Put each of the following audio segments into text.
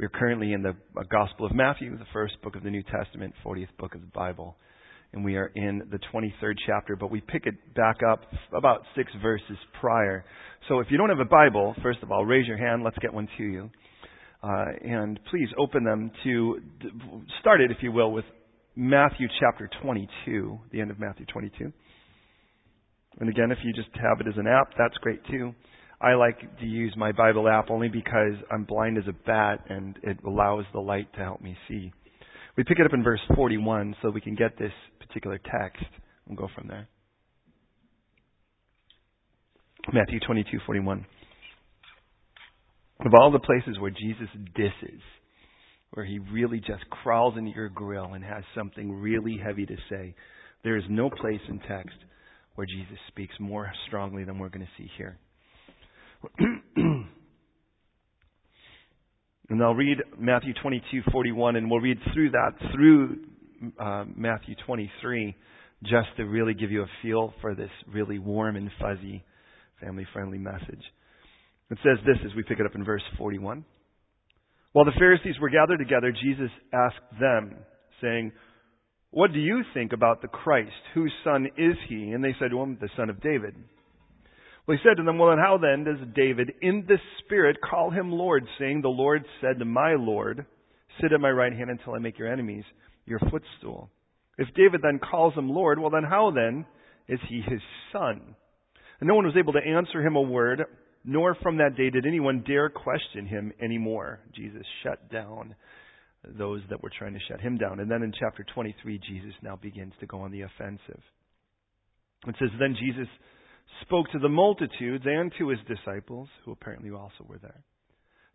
We're currently in the Gospel of Matthew, the first book of the New Testament, 40th book of the Bible. And we are in the 23rd chapter, but we pick it back up about six verses prior. So if you don't have a Bible, first of all, raise your hand. Let's get one to you. Uh, and please open them to, start it, if you will, with Matthew chapter 22, the end of Matthew 22. And again, if you just have it as an app, that's great too. I like to use my Bible app only because I'm blind as a bat and it allows the light to help me see. We pick it up in verse 41 so we can get this particular text and go from there. Matthew 22:41. Of all the places where Jesus disses, where he really just crawls into your grill and has something really heavy to say, there is no place in text where Jesus speaks more strongly than we're going to see here. and I'll read Matthew 22:41, and we'll read through that through uh, Matthew 23, just to really give you a feel for this really warm and fuzzy, family-friendly message. It says this as we pick it up in verse 41. While the Pharisees were gathered together, Jesus asked them, saying, "What do you think about the Christ? Whose son is he?" And they said to him, "The son of David." Well, he said to them, Well, and how then does David in the Spirit call him Lord, saying, The Lord said to my Lord, Sit at my right hand until I make your enemies your footstool. If David then calls him Lord, well, then how then is he his son? And no one was able to answer him a word, nor from that day did anyone dare question him anymore. Jesus shut down those that were trying to shut him down. And then in chapter 23, Jesus now begins to go on the offensive. It says, Then Jesus spoke to the multitudes and to his disciples, who apparently also were there,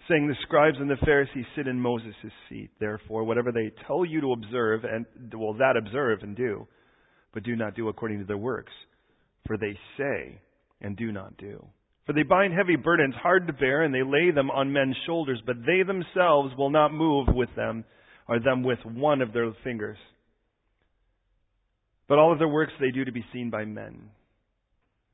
saying, The scribes and the Pharisees sit in Moses' seat. Therefore, whatever they tell you to observe, and well, that observe and do, but do not do according to their works. For they say and do not do. For they bind heavy burdens hard to bear, and they lay them on men's shoulders, but they themselves will not move with them, or them with one of their fingers. But all of their works they do to be seen by men.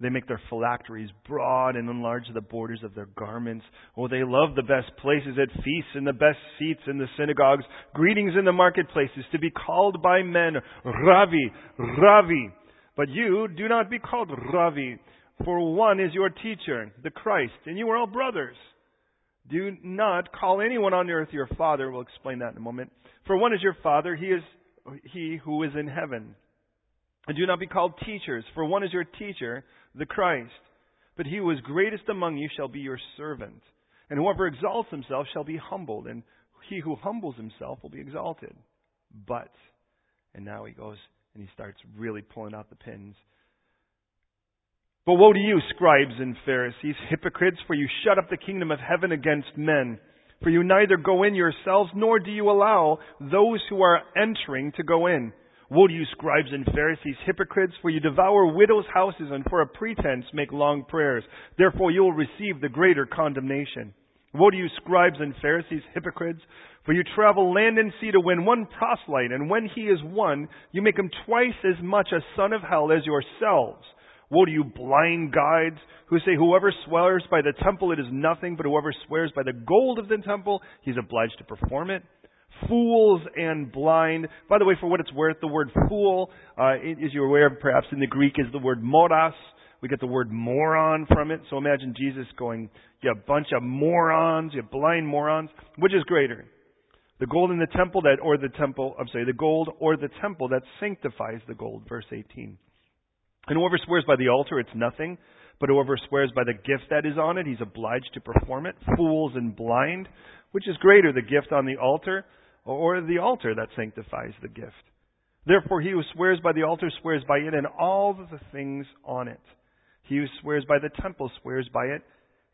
They make their phylacteries broad and enlarge the borders of their garments. Oh, they love the best places at feasts and the best seats in the synagogues, greetings in the marketplaces, to be called by men, Ravi, Ravi. But you do not be called Ravi, for one is your teacher, the Christ, and you are all brothers. Do not call anyone on earth your father. We'll explain that in a moment. For one is your father, he is he who is in heaven. And do not be called teachers, for one is your teacher, the Christ. But he who is greatest among you shall be your servant. And whoever exalts himself shall be humbled, and he who humbles himself will be exalted. But, and now he goes and he starts really pulling out the pins. But woe to you, scribes and Pharisees, hypocrites, for you shut up the kingdom of heaven against men. For you neither go in yourselves, nor do you allow those who are entering to go in. Woe to you, scribes and Pharisees, hypocrites, for you devour widows' houses and for a pretense make long prayers. Therefore you will receive the greater condemnation. Woe to you, scribes and Pharisees, hypocrites, for you travel land and sea to win one proselyte, and when he is won, you make him twice as much a son of hell as yourselves. Woe to you, blind guides, who say, Whoever swears by the temple, it is nothing, but whoever swears by the gold of the temple, he is obliged to perform it fools and blind. By the way, for what it's worth, the word fool, uh, as you're aware, perhaps in the Greek, is the word moros. We get the word moron from it. So imagine Jesus going, you bunch of morons, you blind morons. Which is greater? The gold in the temple that, or the temple, I'm sorry, the gold or the temple that sanctifies the gold, verse 18. And whoever swears by the altar, it's nothing. But whoever swears by the gift that is on it, he's obliged to perform it. Fools and blind. Which is greater, the gift on the altar or the altar that sanctifies the gift. Therefore, he who swears by the altar swears by it and all the things on it. He who swears by the temple swears by it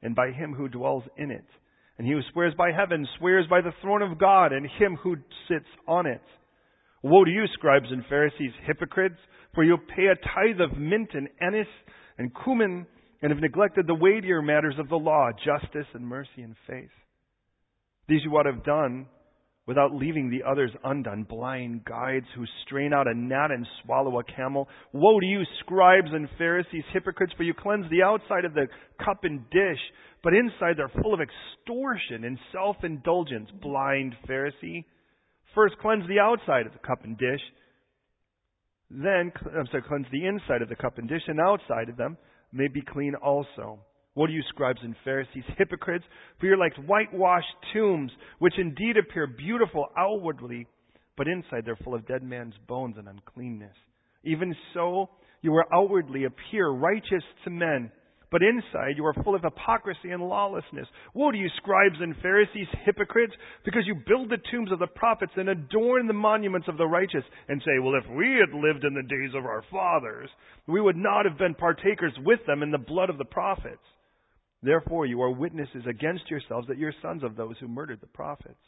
and by him who dwells in it. And he who swears by heaven swears by the throne of God and him who sits on it. Woe to you, scribes and Pharisees, hypocrites, for you pay a tithe of mint and anise and cumin and have neglected the weightier matters of the law, justice and mercy and faith. These you ought to have done without leaving the others undone, blind guides who strain out a gnat and swallow a camel. Woe to you, scribes and Pharisees, hypocrites, for you cleanse the outside of the cup and dish, but inside they're full of extortion and self-indulgence. Blind Pharisee. First cleanse the outside of the cup and dish, then, I'm sorry, cleanse the inside of the cup and dish, and outside of them may be clean also. What are you, scribes and Pharisees, hypocrites? For you're like whitewashed tombs, which indeed appear beautiful outwardly, but inside they're full of dead man's bones and uncleanness. Even so, you are outwardly appear righteous to men, but inside you are full of hypocrisy and lawlessness. Woe to you, scribes and Pharisees, hypocrites, because you build the tombs of the prophets and adorn the monuments of the righteous, and say, Well, if we had lived in the days of our fathers, we would not have been partakers with them in the blood of the prophets. Therefore, you are witnesses against yourselves that you're sons of those who murdered the prophets.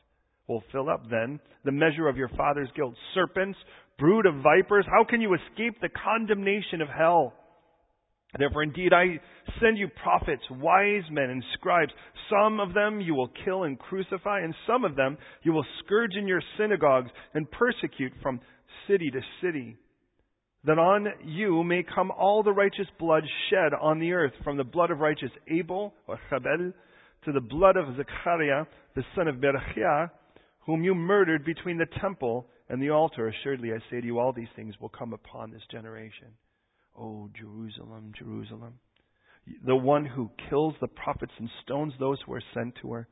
Well, fill up then the measure of your father's guilt. Serpents, brood of vipers, how can you escape the condemnation of hell? Therefore, indeed, I send you prophets, wise men, and scribes. Some of them you will kill and crucify, and some of them you will scourge in your synagogues and persecute from city to city that on you may come all the righteous blood shed on the earth, from the blood of righteous Abel, or Chabel, to the blood of Zechariah, the son of Berechiah, whom you murdered between the temple and the altar. Assuredly, I say to you, all these things will come upon this generation. O Jerusalem, Jerusalem, the one who kills the prophets and stones those who are sent to her.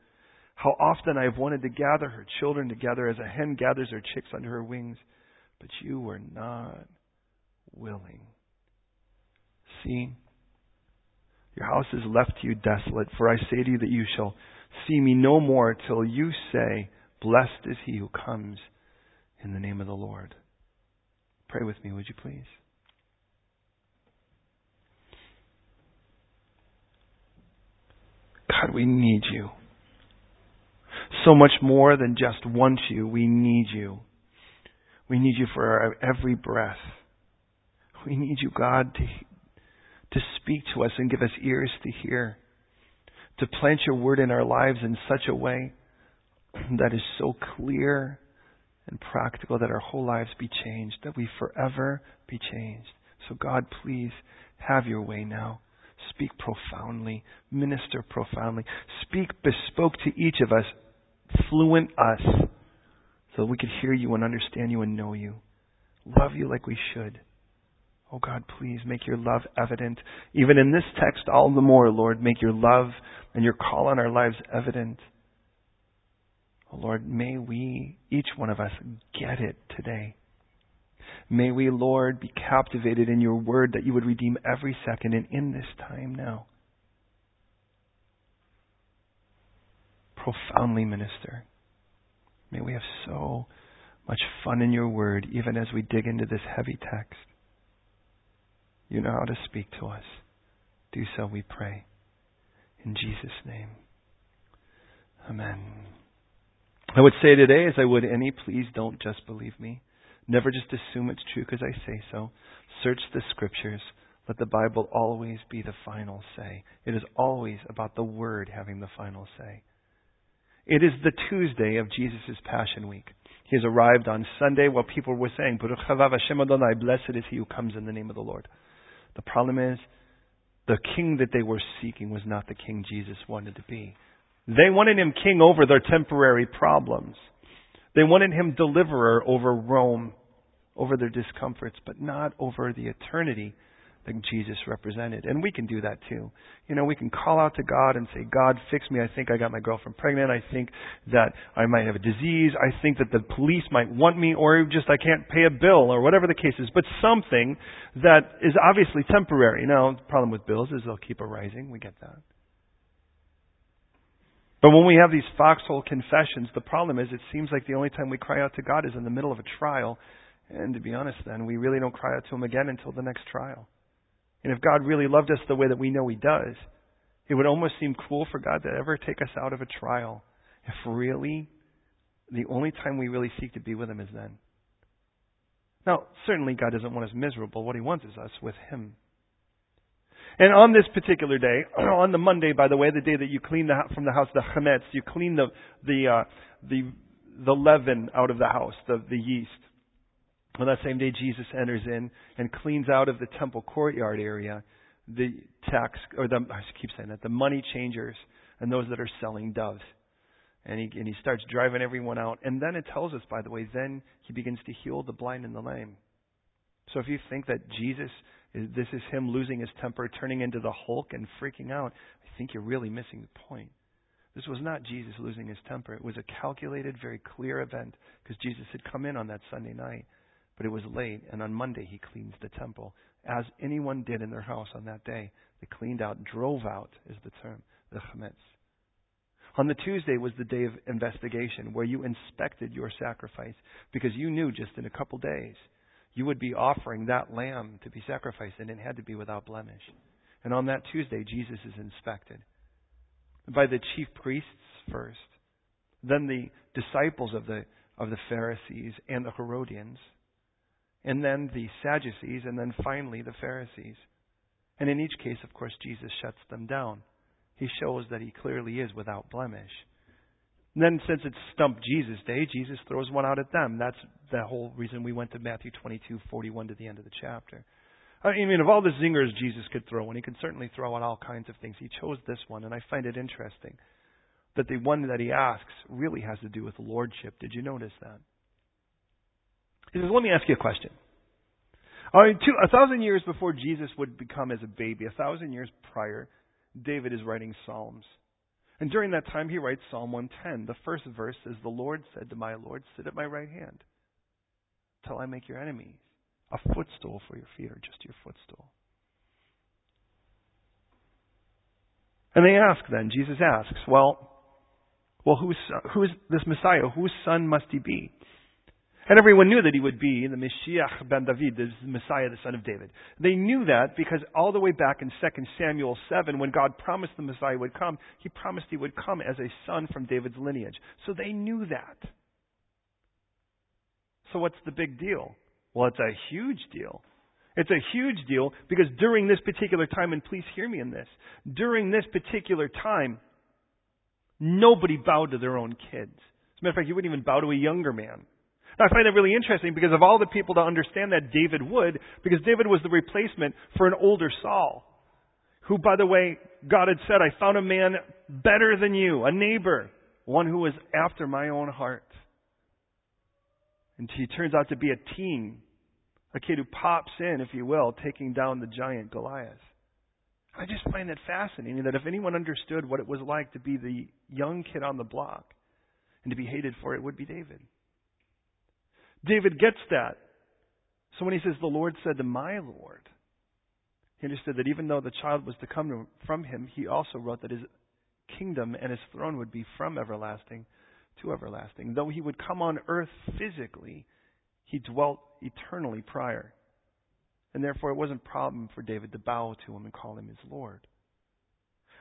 How often I have wanted to gather her children together as a hen gathers her chicks under her wings, but you were not willing. See, your house is left to you desolate, for I say to you that you shall see me no more till you say, Blessed is he who comes in the name of the Lord. Pray with me, would you please? God, we need you. So much more than just want you, we need you. We need you for our every breath. We need you, God, to, to speak to us and give us ears to hear, to plant your word in our lives in such a way that is so clear and practical that our whole lives be changed, that we forever be changed. So, God, please have your way now. Speak profoundly, minister profoundly, speak bespoke to each of us, fluent us, so we could hear you and understand you and know you, love you like we should. Oh God, please make your love evident. Even in this text, all the more, Lord, make your love and your call on our lives evident. Oh Lord, may we, each one of us, get it today. May we, Lord, be captivated in your word that you would redeem every second and in this time now. Profoundly minister. May we have so much fun in your word, even as we dig into this heavy text. You know how to speak to us. Do so, we pray. In Jesus' name. Amen. I would say today, as I would any, please don't just believe me. Never just assume it's true because I say so. Search the scriptures. Let the Bible always be the final say. It is always about the Word having the final say. It is the Tuesday of Jesus' Passion Week. He has arrived on Sunday while people were saying, Blessed is he who comes in the name of the Lord. The problem is, the king that they were seeking was not the king Jesus wanted to be. They wanted him king over their temporary problems. They wanted him deliverer over Rome, over their discomforts, but not over the eternity that Jesus represented. And we can do that too. You know, we can call out to God and say, God, fix me. I think I got my girlfriend pregnant. I think that I might have a disease. I think that the police might want me or just I can't pay a bill or whatever the case is. But something that is obviously temporary. Now, the problem with bills is they'll keep arising. We get that. But when we have these foxhole confessions, the problem is it seems like the only time we cry out to God is in the middle of a trial. And to be honest, then, we really don't cry out to Him again until the next trial. And if God really loved us the way that we know He does, it would almost seem cruel for God to ever take us out of a trial if really the only time we really seek to be with Him is then. Now, certainly God doesn't want us miserable. What He wants is us with Him. And on this particular day, on the Monday, by the way, the day that you clean the, from the house the chametz, you clean the the uh, the the leaven out of the house, the, the yeast. On that same day, Jesus enters in and cleans out of the temple courtyard area the tax, or the, I keep saying that, the money changers and those that are selling doves. And he, and he starts driving everyone out. And then it tells us, by the way, then he begins to heal the blind and the lame. So if you think that Jesus, is, this is him losing his temper, turning into the Hulk and freaking out, I think you're really missing the point. This was not Jesus losing his temper. It was a calculated, very clear event because Jesus had come in on that Sunday night. But it was late, and on Monday he cleans the temple, as anyone did in their house on that day. They cleaned out, drove out is the term, the chametz. On the Tuesday was the day of investigation, where you inspected your sacrifice, because you knew just in a couple days you would be offering that lamb to be sacrificed, and it had to be without blemish. And on that Tuesday, Jesus is inspected by the chief priests first, then the disciples of the of the Pharisees and the Herodians, and then the Sadducees, and then finally the Pharisees. And in each case, of course, Jesus shuts them down. He shows that he clearly is without blemish. And then, since it's Stump Jesus Day, Jesus throws one out at them. That's the whole reason we went to Matthew 22, 41 to the end of the chapter. I mean, of all the zingers Jesus could throw, and he could certainly throw out all kinds of things, he chose this one, and I find it interesting that the one that he asks really has to do with lordship. Did you notice that? He says, Let me ask you a question. I two, a thousand years before Jesus would become as a baby, a thousand years prior, David is writing Psalms. And during that time, he writes Psalm 110. The first verse says, The Lord said to my Lord, Sit at my right hand till I make your enemies a footstool for your feet, or just your footstool. And they ask then, Jesus asks, Well, well, who's, who's this Messiah? Whose son must he be? And everyone knew that he would be the Mashiach ben David, the Messiah, the son of David. They knew that because all the way back in 2 Samuel 7, when God promised the Messiah would come, he promised he would come as a son from David's lineage. So they knew that. So what's the big deal? Well, it's a huge deal. It's a huge deal because during this particular time, and please hear me in this, during this particular time, nobody bowed to their own kids. As a matter of fact, you wouldn't even bow to a younger man. I find that really interesting because of all the people to understand that David would, because David was the replacement for an older Saul, who, by the way, God had said, I found a man better than you, a neighbor, one who was after my own heart. And he turns out to be a teen, a kid who pops in, if you will, taking down the giant Goliath. I just find that fascinating that if anyone understood what it was like to be the young kid on the block and to be hated for it, it would be David. David gets that. So when he says, The Lord said to my Lord, he understood that even though the child was to come from him, he also wrote that his kingdom and his throne would be from everlasting to everlasting. Though he would come on earth physically, he dwelt eternally prior. And therefore, it wasn't a problem for David to bow to him and call him his Lord.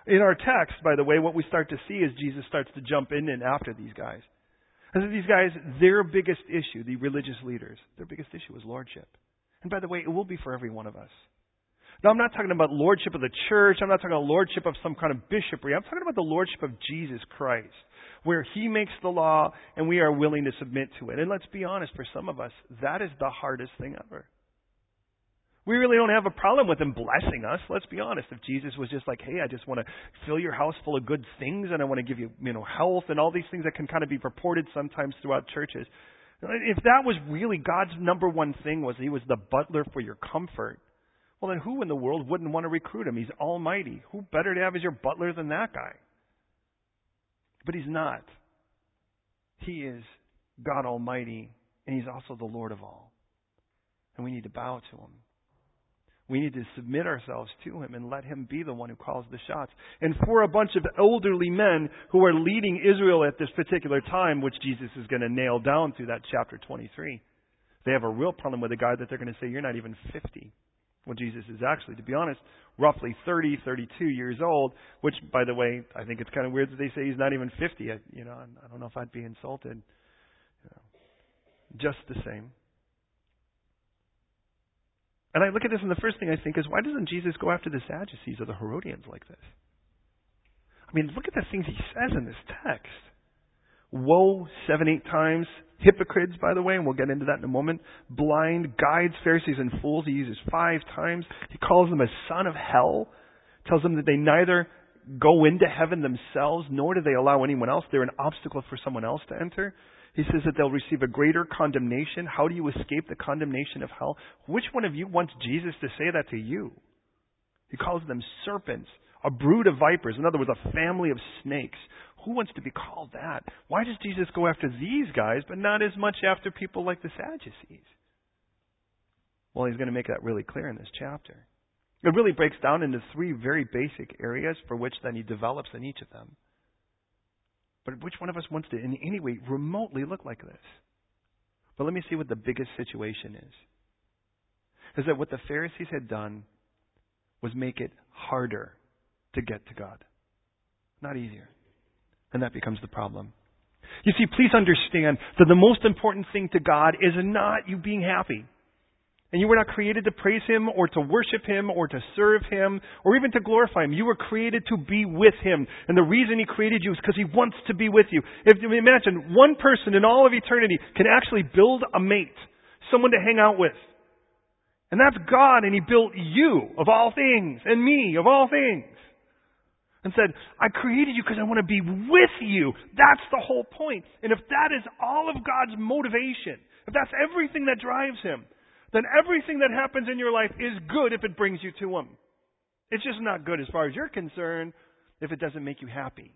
In our text, by the way, what we start to see is Jesus starts to jump in and after these guys. These guys, their biggest issue, the religious leaders, their biggest issue is lordship. And by the way, it will be for every one of us. Now, I'm not talking about lordship of the church. I'm not talking about lordship of some kind of bishopry. I'm talking about the lordship of Jesus Christ, where He makes the law and we are willing to submit to it. And let's be honest, for some of us, that is the hardest thing ever. We really don't have a problem with him blessing us. Let's be honest. If Jesus was just like, hey, I just want to fill your house full of good things and I want to give you, you know, health and all these things that can kind of be purported sometimes throughout churches. If that was really God's number one thing was he was the butler for your comfort, well then who in the world wouldn't want to recruit him? He's almighty. Who better to have as your butler than that guy? But he's not. He is God Almighty and he's also the Lord of all. And we need to bow to him. We need to submit ourselves to him and let him be the one who calls the shots. And for a bunch of elderly men who are leading Israel at this particular time, which Jesus is going to nail down through that chapter 23, they have a real problem with a guy that they're going to say, You're not even 50. Well, Jesus is actually, to be honest, roughly 30, 32 years old, which, by the way, I think it's kind of weird that they say he's not even 50. I, you know, I don't know if I'd be insulted. You know, just the same. And I look at this, and the first thing I think is, why doesn't Jesus go after the Sadducees or the Herodians like this? I mean, look at the things he says in this text. Woe seven, eight times. Hypocrites, by the way, and we'll get into that in a moment. Blind, guides, Pharisees, and fools. He uses five times. He calls them a son of hell. Tells them that they neither go into heaven themselves, nor do they allow anyone else. They're an obstacle for someone else to enter. He says that they'll receive a greater condemnation. How do you escape the condemnation of hell? Which one of you wants Jesus to say that to you? He calls them serpents, a brood of vipers. In other words, a family of snakes. Who wants to be called that? Why does Jesus go after these guys, but not as much after people like the Sadducees? Well, he's going to make that really clear in this chapter. It really breaks down into three very basic areas for which then he develops in each of them. But which one of us wants to, in any way, remotely look like this? But let me see what the biggest situation is. Is that what the Pharisees had done was make it harder to get to God, not easier. And that becomes the problem. You see, please understand that the most important thing to God is not you being happy. And you were not created to praise Him or to worship Him or to serve Him or even to glorify Him. You were created to be with Him. And the reason He created you is because He wants to be with you. If you imagine one person in all of eternity can actually build a mate, someone to hang out with. And that's God and He built you of all things and me of all things. And said, I created you because I want to be with you. That's the whole point. And if that is all of God's motivation, if that's everything that drives Him, then everything that happens in your life is good if it brings you to Him. It's just not good as far as you're concerned if it doesn't make you happy.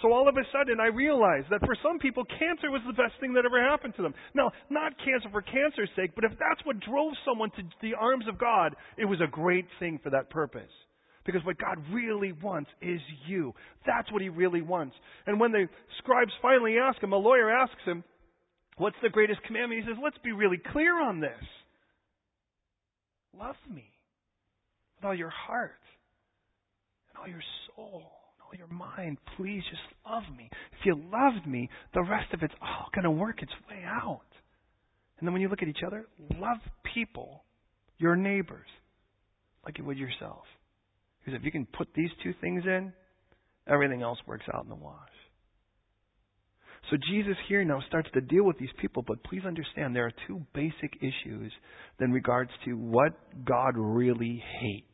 So all of a sudden, I realized that for some people, cancer was the best thing that ever happened to them. Now, not cancer for cancer's sake, but if that's what drove someone to the arms of God, it was a great thing for that purpose. Because what God really wants is you. That's what He really wants. And when the scribes finally ask him, a lawyer asks him, What's the greatest commandment? He says, let's be really clear on this. Love me with all your heart and all your soul and all your mind. Please just love me. If you loved me, the rest of it's all going to work its way out. And then when you look at each other, love people, your neighbors, like you would yourself. Because if you can put these two things in, everything else works out in the wash. So Jesus here now starts to deal with these people, but please understand there are two basic issues in regards to what God really hates.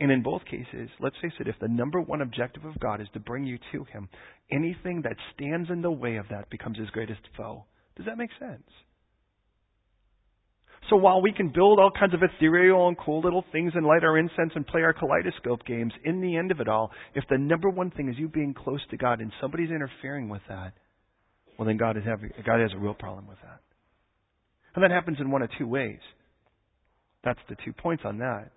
And in both cases, let's face it, if the number one objective of God is to bring you to Him, anything that stands in the way of that becomes His greatest foe. Does that make sense? So while we can build all kinds of ethereal and cool little things and light our incense and play our kaleidoscope games, in the end of it all, if the number one thing is you being close to God and somebody's interfering with that, well then God, is having, God has a real problem with that. And that happens in one of two ways. That's the two points on that.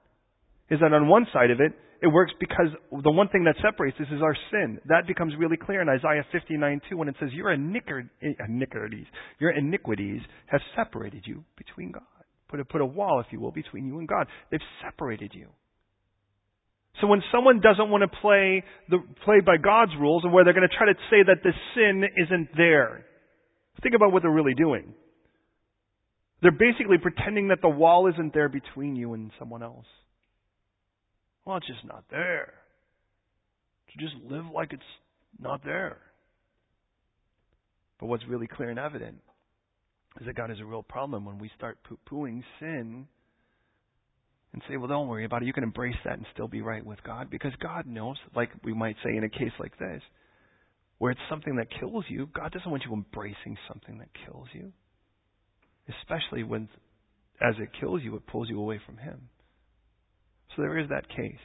Is that on one side of it, it works because the one thing that separates us is our sin. That becomes really clear in Isaiah 59 2 when it says, Your eh, iniquities, your iniquities have separated you between God. Put a, put a wall, if you will, between you and God. They've separated you. So when someone doesn't want to play the play by God's rules, and where they're going to try to say that the sin isn't there, think about what they're really doing. They're basically pretending that the wall isn't there between you and someone else. Well, it's just not there. To just live like it's not there. But what's really clear and evident is that God has a real problem when we start poo pooing sin and say, well, don't worry about it. You can embrace that and still be right with God because God knows, like we might say in a case like this, where it's something that kills you, God doesn't want you embracing something that kills you. Especially when, as it kills you, it pulls you away from Him. So there is that case.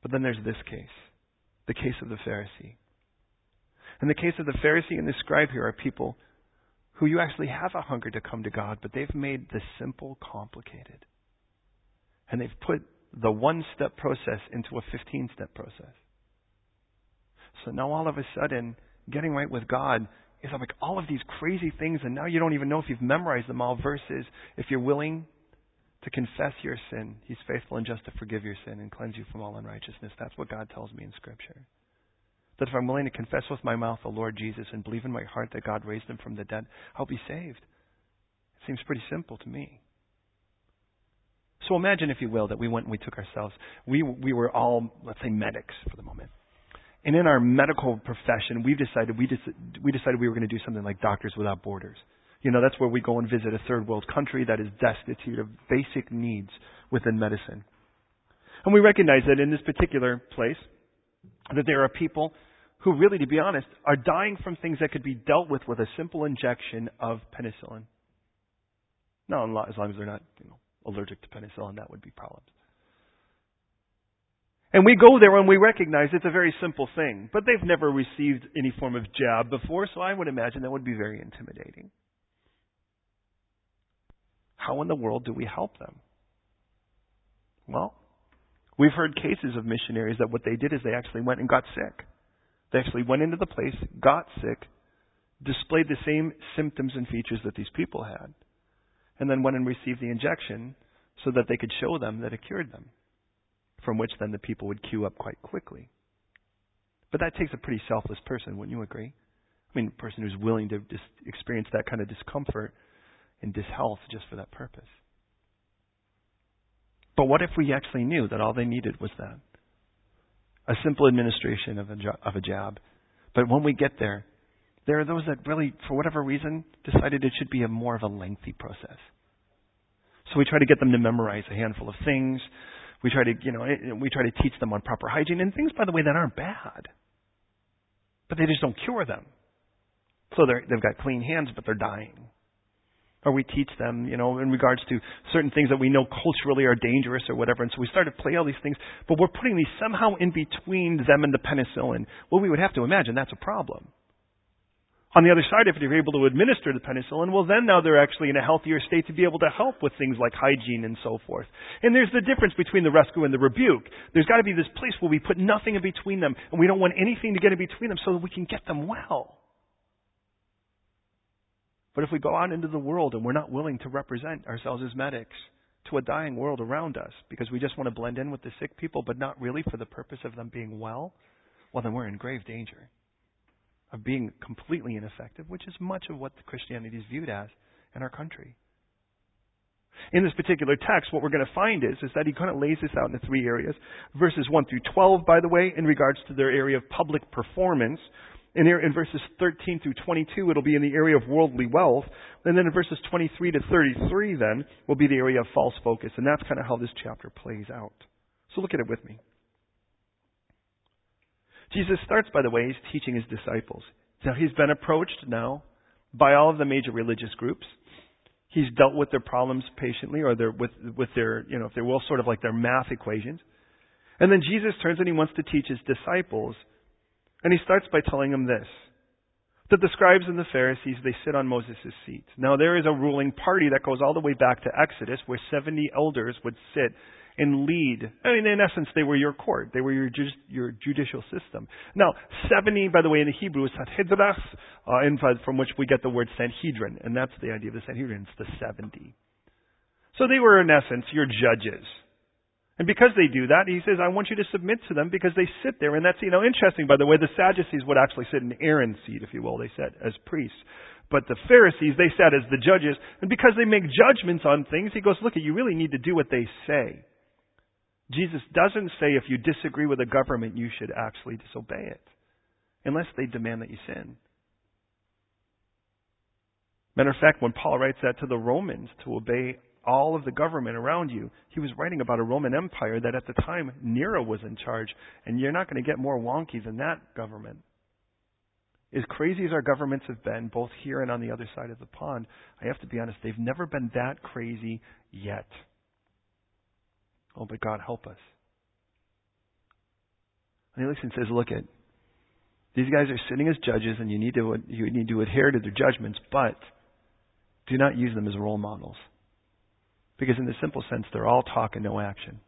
But then there's this case the case of the Pharisee. And the case of the Pharisee and the scribe here are people who you actually have a hunger to come to God, but they've made the simple complicated. And they've put the one step process into a 15 step process. So now all of a sudden, getting right with God is like all of these crazy things, and now you don't even know if you've memorized them all, versus if you're willing to confess your sin, He's faithful and just to forgive your sin and cleanse you from all unrighteousness. That's what God tells me in Scripture. That if I'm willing to confess with my mouth the Lord Jesus and believe in my heart that God raised him from the dead, I'll be saved. It seems pretty simple to me. So imagine, if you will, that we went and we took ourselves. We, we were all, let's say, medics for the moment. And in our medical profession, we've decided we, we decided we were going to do something like Doctors Without Borders. You know, that's where we go and visit a third world country that is destitute of basic needs within medicine. And we recognize that in this particular place, that there are people who really, to be honest, are dying from things that could be dealt with with a simple injection of penicillin. Now, as long as they're not you know, allergic to penicillin, that would be problems. And we go there and we recognize it's a very simple thing, but they've never received any form of jab before, so I would imagine that would be very intimidating. How in the world do we help them? Well, we've heard cases of missionaries that what they did is they actually went and got sick. They actually went into the place, got sick, displayed the same symptoms and features that these people had, and then went and received the injection so that they could show them that it cured them, from which then the people would queue up quite quickly. But that takes a pretty selfless person, wouldn't you agree? I mean, a person who's willing to just experience that kind of discomfort and dishealth just for that purpose. But what if we actually knew that all they needed was that? A simple administration of a, jo- of a jab. But when we get there, there are those that really, for whatever reason, decided it should be a more of a lengthy process. So we try to get them to memorize a handful of things. We try to, you know, eh, we try to teach them on proper hygiene and things, by the way, that aren't bad. But they just don't cure them. So they've got clean hands, but they're dying or we teach them, you know, in regards to certain things that we know culturally are dangerous or whatever. And so we start to play all these things, but we're putting these somehow in between them and the penicillin. Well, we would have to imagine that's a problem. On the other side, if you're able to administer the penicillin, well, then now they're actually in a healthier state to be able to help with things like hygiene and so forth. And there's the difference between the rescue and the rebuke. There's got to be this place where we put nothing in between them, and we don't want anything to get in between them so that we can get them well. But if we go out into the world and we're not willing to represent ourselves as medics to a dying world around us because we just want to blend in with the sick people, but not really for the purpose of them being well, well, then we're in grave danger of being completely ineffective, which is much of what Christianity is viewed as in our country. In this particular text, what we're going to find is, is that he kind of lays this out into three areas. Verses 1 through 12, by the way, in regards to their area of public performance, in, in verses 13 through 22, it'll be in the area of worldly wealth. And then in verses 23 to 33, then, will be the area of false focus. And that's kind of how this chapter plays out. So look at it with me. Jesus starts, by the way, he's teaching his disciples. Now, he's been approached now by all of the major religious groups. He's dealt with their problems patiently, or their, with, with their, you know, if they will, sort of like their math equations. And then Jesus turns and he wants to teach his disciples and he starts by telling them this that the scribes and the Pharisees, they sit on Moses' seat. Now, there is a ruling party that goes all the way back to Exodus where 70 elders would sit and lead. I mean, in essence, they were your court. They were your, ju- your judicial system. Now, 70, by the way, in the Hebrew is Sanhedras, uh, from which we get the word Sanhedrin. And that's the idea of the Sanhedrin. It's the 70. So they were, in essence, your judges. And because they do that, he says, I want you to submit to them because they sit there. And that's, you know, interesting, by the way. The Sadducees would actually sit in Aaron's seat, if you will, they said, as priests. But the Pharisees, they sat as the judges. And because they make judgments on things, he goes, look, you really need to do what they say. Jesus doesn't say if you disagree with a government, you should actually disobey it. Unless they demand that you sin. Matter of fact, when Paul writes that to the Romans to obey all of the government around you. He was writing about a Roman Empire that at the time Nero was in charge, and you're not going to get more wonky than that government. As crazy as our governments have been, both here and on the other side of the pond, I have to be honest, they've never been that crazy yet. Oh, but God help us. And he looks and says, look at these guys are sitting as judges and you need to you need to adhere to their judgments, but do not use them as role models. Because in the simple sense, they're all talk and no action.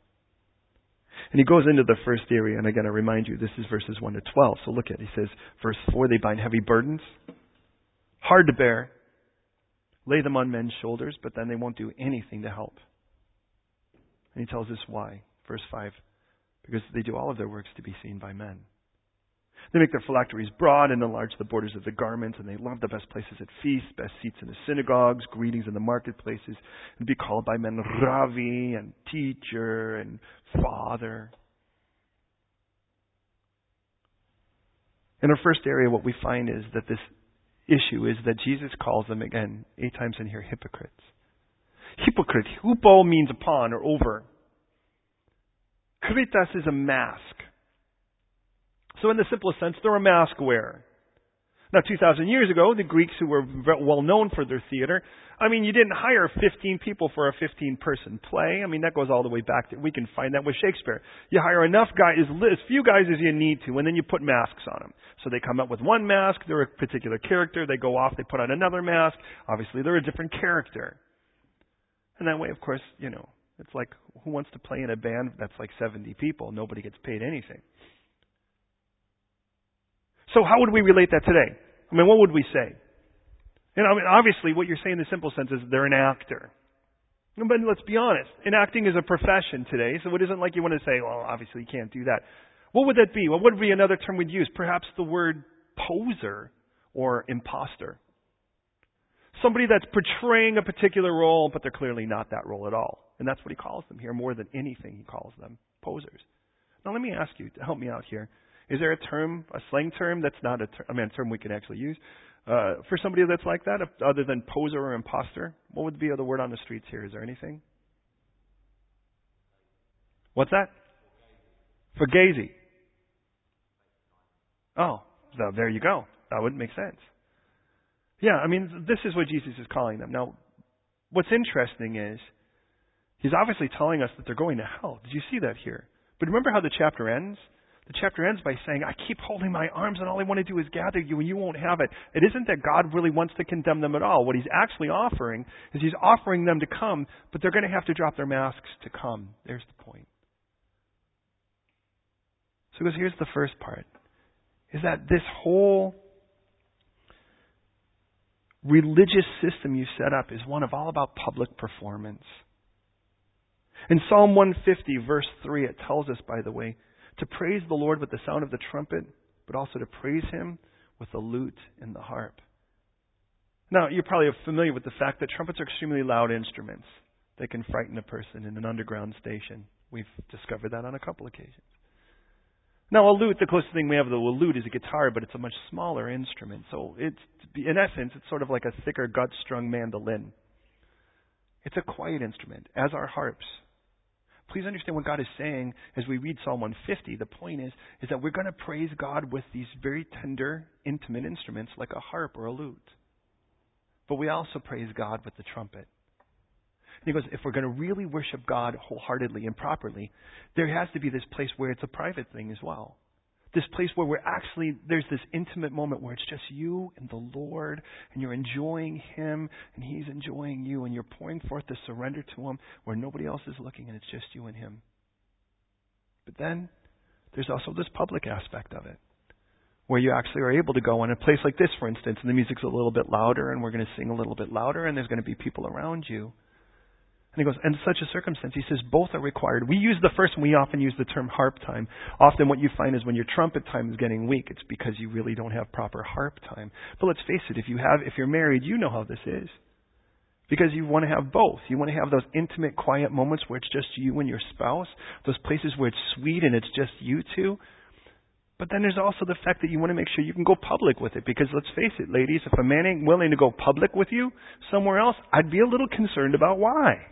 And he goes into the first area, and again, I remind you, this is verses 1 to 12. So look at it. He says, verse 4, they bind heavy burdens, hard to bear, lay them on men's shoulders, but then they won't do anything to help. And he tells us why. Verse 5, because they do all of their works to be seen by men. They make their phylacteries broad and enlarge the borders of the garments, and they love the best places at feasts, best seats in the synagogues, greetings in the marketplaces, and be called by men Ravi and teacher and father. In our first area, what we find is that this issue is that Jesus calls them, again, eight times in here, hypocrites. Hypocrite, hupo means upon or over. Kritas is a mask. So in the simplest sense, they're a mask wearer. Now, 2,000 years ago, the Greeks who were well known for their theater, I mean, you didn't hire 15 people for a 15 person play. I mean, that goes all the way back to, we can find that with Shakespeare. You hire enough guys, as few guys as you need to, and then you put masks on them. So they come up with one mask, they're a particular character, they go off, they put on another mask. Obviously, they're a different character. And that way, of course, you know, it's like who wants to play in a band that's like 70 people? Nobody gets paid anything. So how would we relate that today? I mean, what would we say? Know, I mean, obviously, what you're saying in the simple sense is they're an actor. But let's be honest. Enacting is a profession today, so it isn't like you want to say, well, obviously you can't do that. What would that be? What would be another term we'd use? Perhaps the word poser or imposter. Somebody that's portraying a particular role, but they're clearly not that role at all. And that's what he calls them here. More than anything, he calls them posers. Now, let me ask you to help me out here. Is there a term, a slang term that's not a term, I mean, a term we can actually use uh, for somebody that's like that, other than poser or imposter? What would be the other word on the streets here? Is there anything? What's that? Fugazi. Oh, so there you go. That wouldn't make sense. Yeah, I mean, this is what Jesus is calling them. Now, what's interesting is he's obviously telling us that they're going to hell. Did you see that here? But remember how the chapter ends? The chapter ends by saying, I keep holding my arms and all I want to do is gather you and you won't have it. It isn't that God really wants to condemn them at all. What he's actually offering is he's offering them to come, but they're going to have to drop their masks to come. There's the point. So here's the first part. Is that this whole religious system you set up is one of all about public performance. In Psalm 150, verse 3, it tells us, by the way, to praise the Lord with the sound of the trumpet, but also to praise Him with the lute and the harp. Now, you're probably familiar with the fact that trumpets are extremely loud instruments. They can frighten a person in an underground station. We've discovered that on a couple occasions. Now, a lute, the closest thing we have to a lute is a guitar, but it's a much smaller instrument. So it's, in essence, it's sort of like a thicker gut-strung mandolin. It's a quiet instrument, as are harps. Please understand what God is saying as we read Psalm 150. The point is, is that we're going to praise God with these very tender, intimate instruments like a harp or a lute. But we also praise God with the trumpet. And he goes, if we're going to really worship God wholeheartedly and properly, there has to be this place where it's a private thing as well this place where we're actually, there's this intimate moment where it's just you and the Lord, and you're enjoying Him, and He's enjoying you, and you're pouring forth the surrender to Him where nobody else is looking, and it's just you and Him. But then, there's also this public aspect of it, where you actually are able to go in a place like this, for instance, and the music's a little bit louder, and we're going to sing a little bit louder, and there's going to be people around you. And he goes, in such a circumstance, he says both are required. We use the first, and we often use the term harp time. Often what you find is when your trumpet time is getting weak, it's because you really don't have proper harp time. But let's face it, if you have, if you're married, you know how this is. Because you want to have both. You want to have those intimate, quiet moments where it's just you and your spouse, those places where it's sweet and it's just you two. But then there's also the fact that you want to make sure you can go public with it. Because let's face it, ladies, if a man ain't willing to go public with you somewhere else, I'd be a little concerned about why.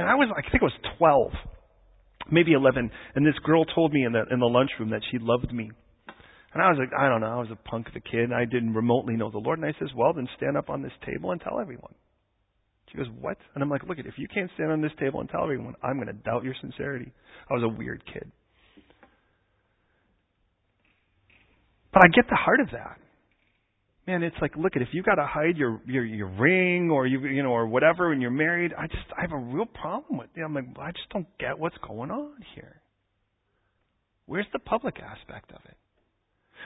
And I was, I think it was 12, maybe 11, and this girl told me in the, in the lunchroom that she loved me. And I was like, I don't know, I was a punk of a kid, and I didn't remotely know the Lord. And I says, well, then stand up on this table and tell everyone. She goes, what? And I'm like, look, if you can't stand on this table and tell everyone, I'm going to doubt your sincerity. I was a weird kid. But I get the heart of that man, it's like, look at if you got to hide your, your your ring or you you know or whatever when you're married, I just I have a real problem with it. I'm like, I just don't get what's going on here. Where's the public aspect of it?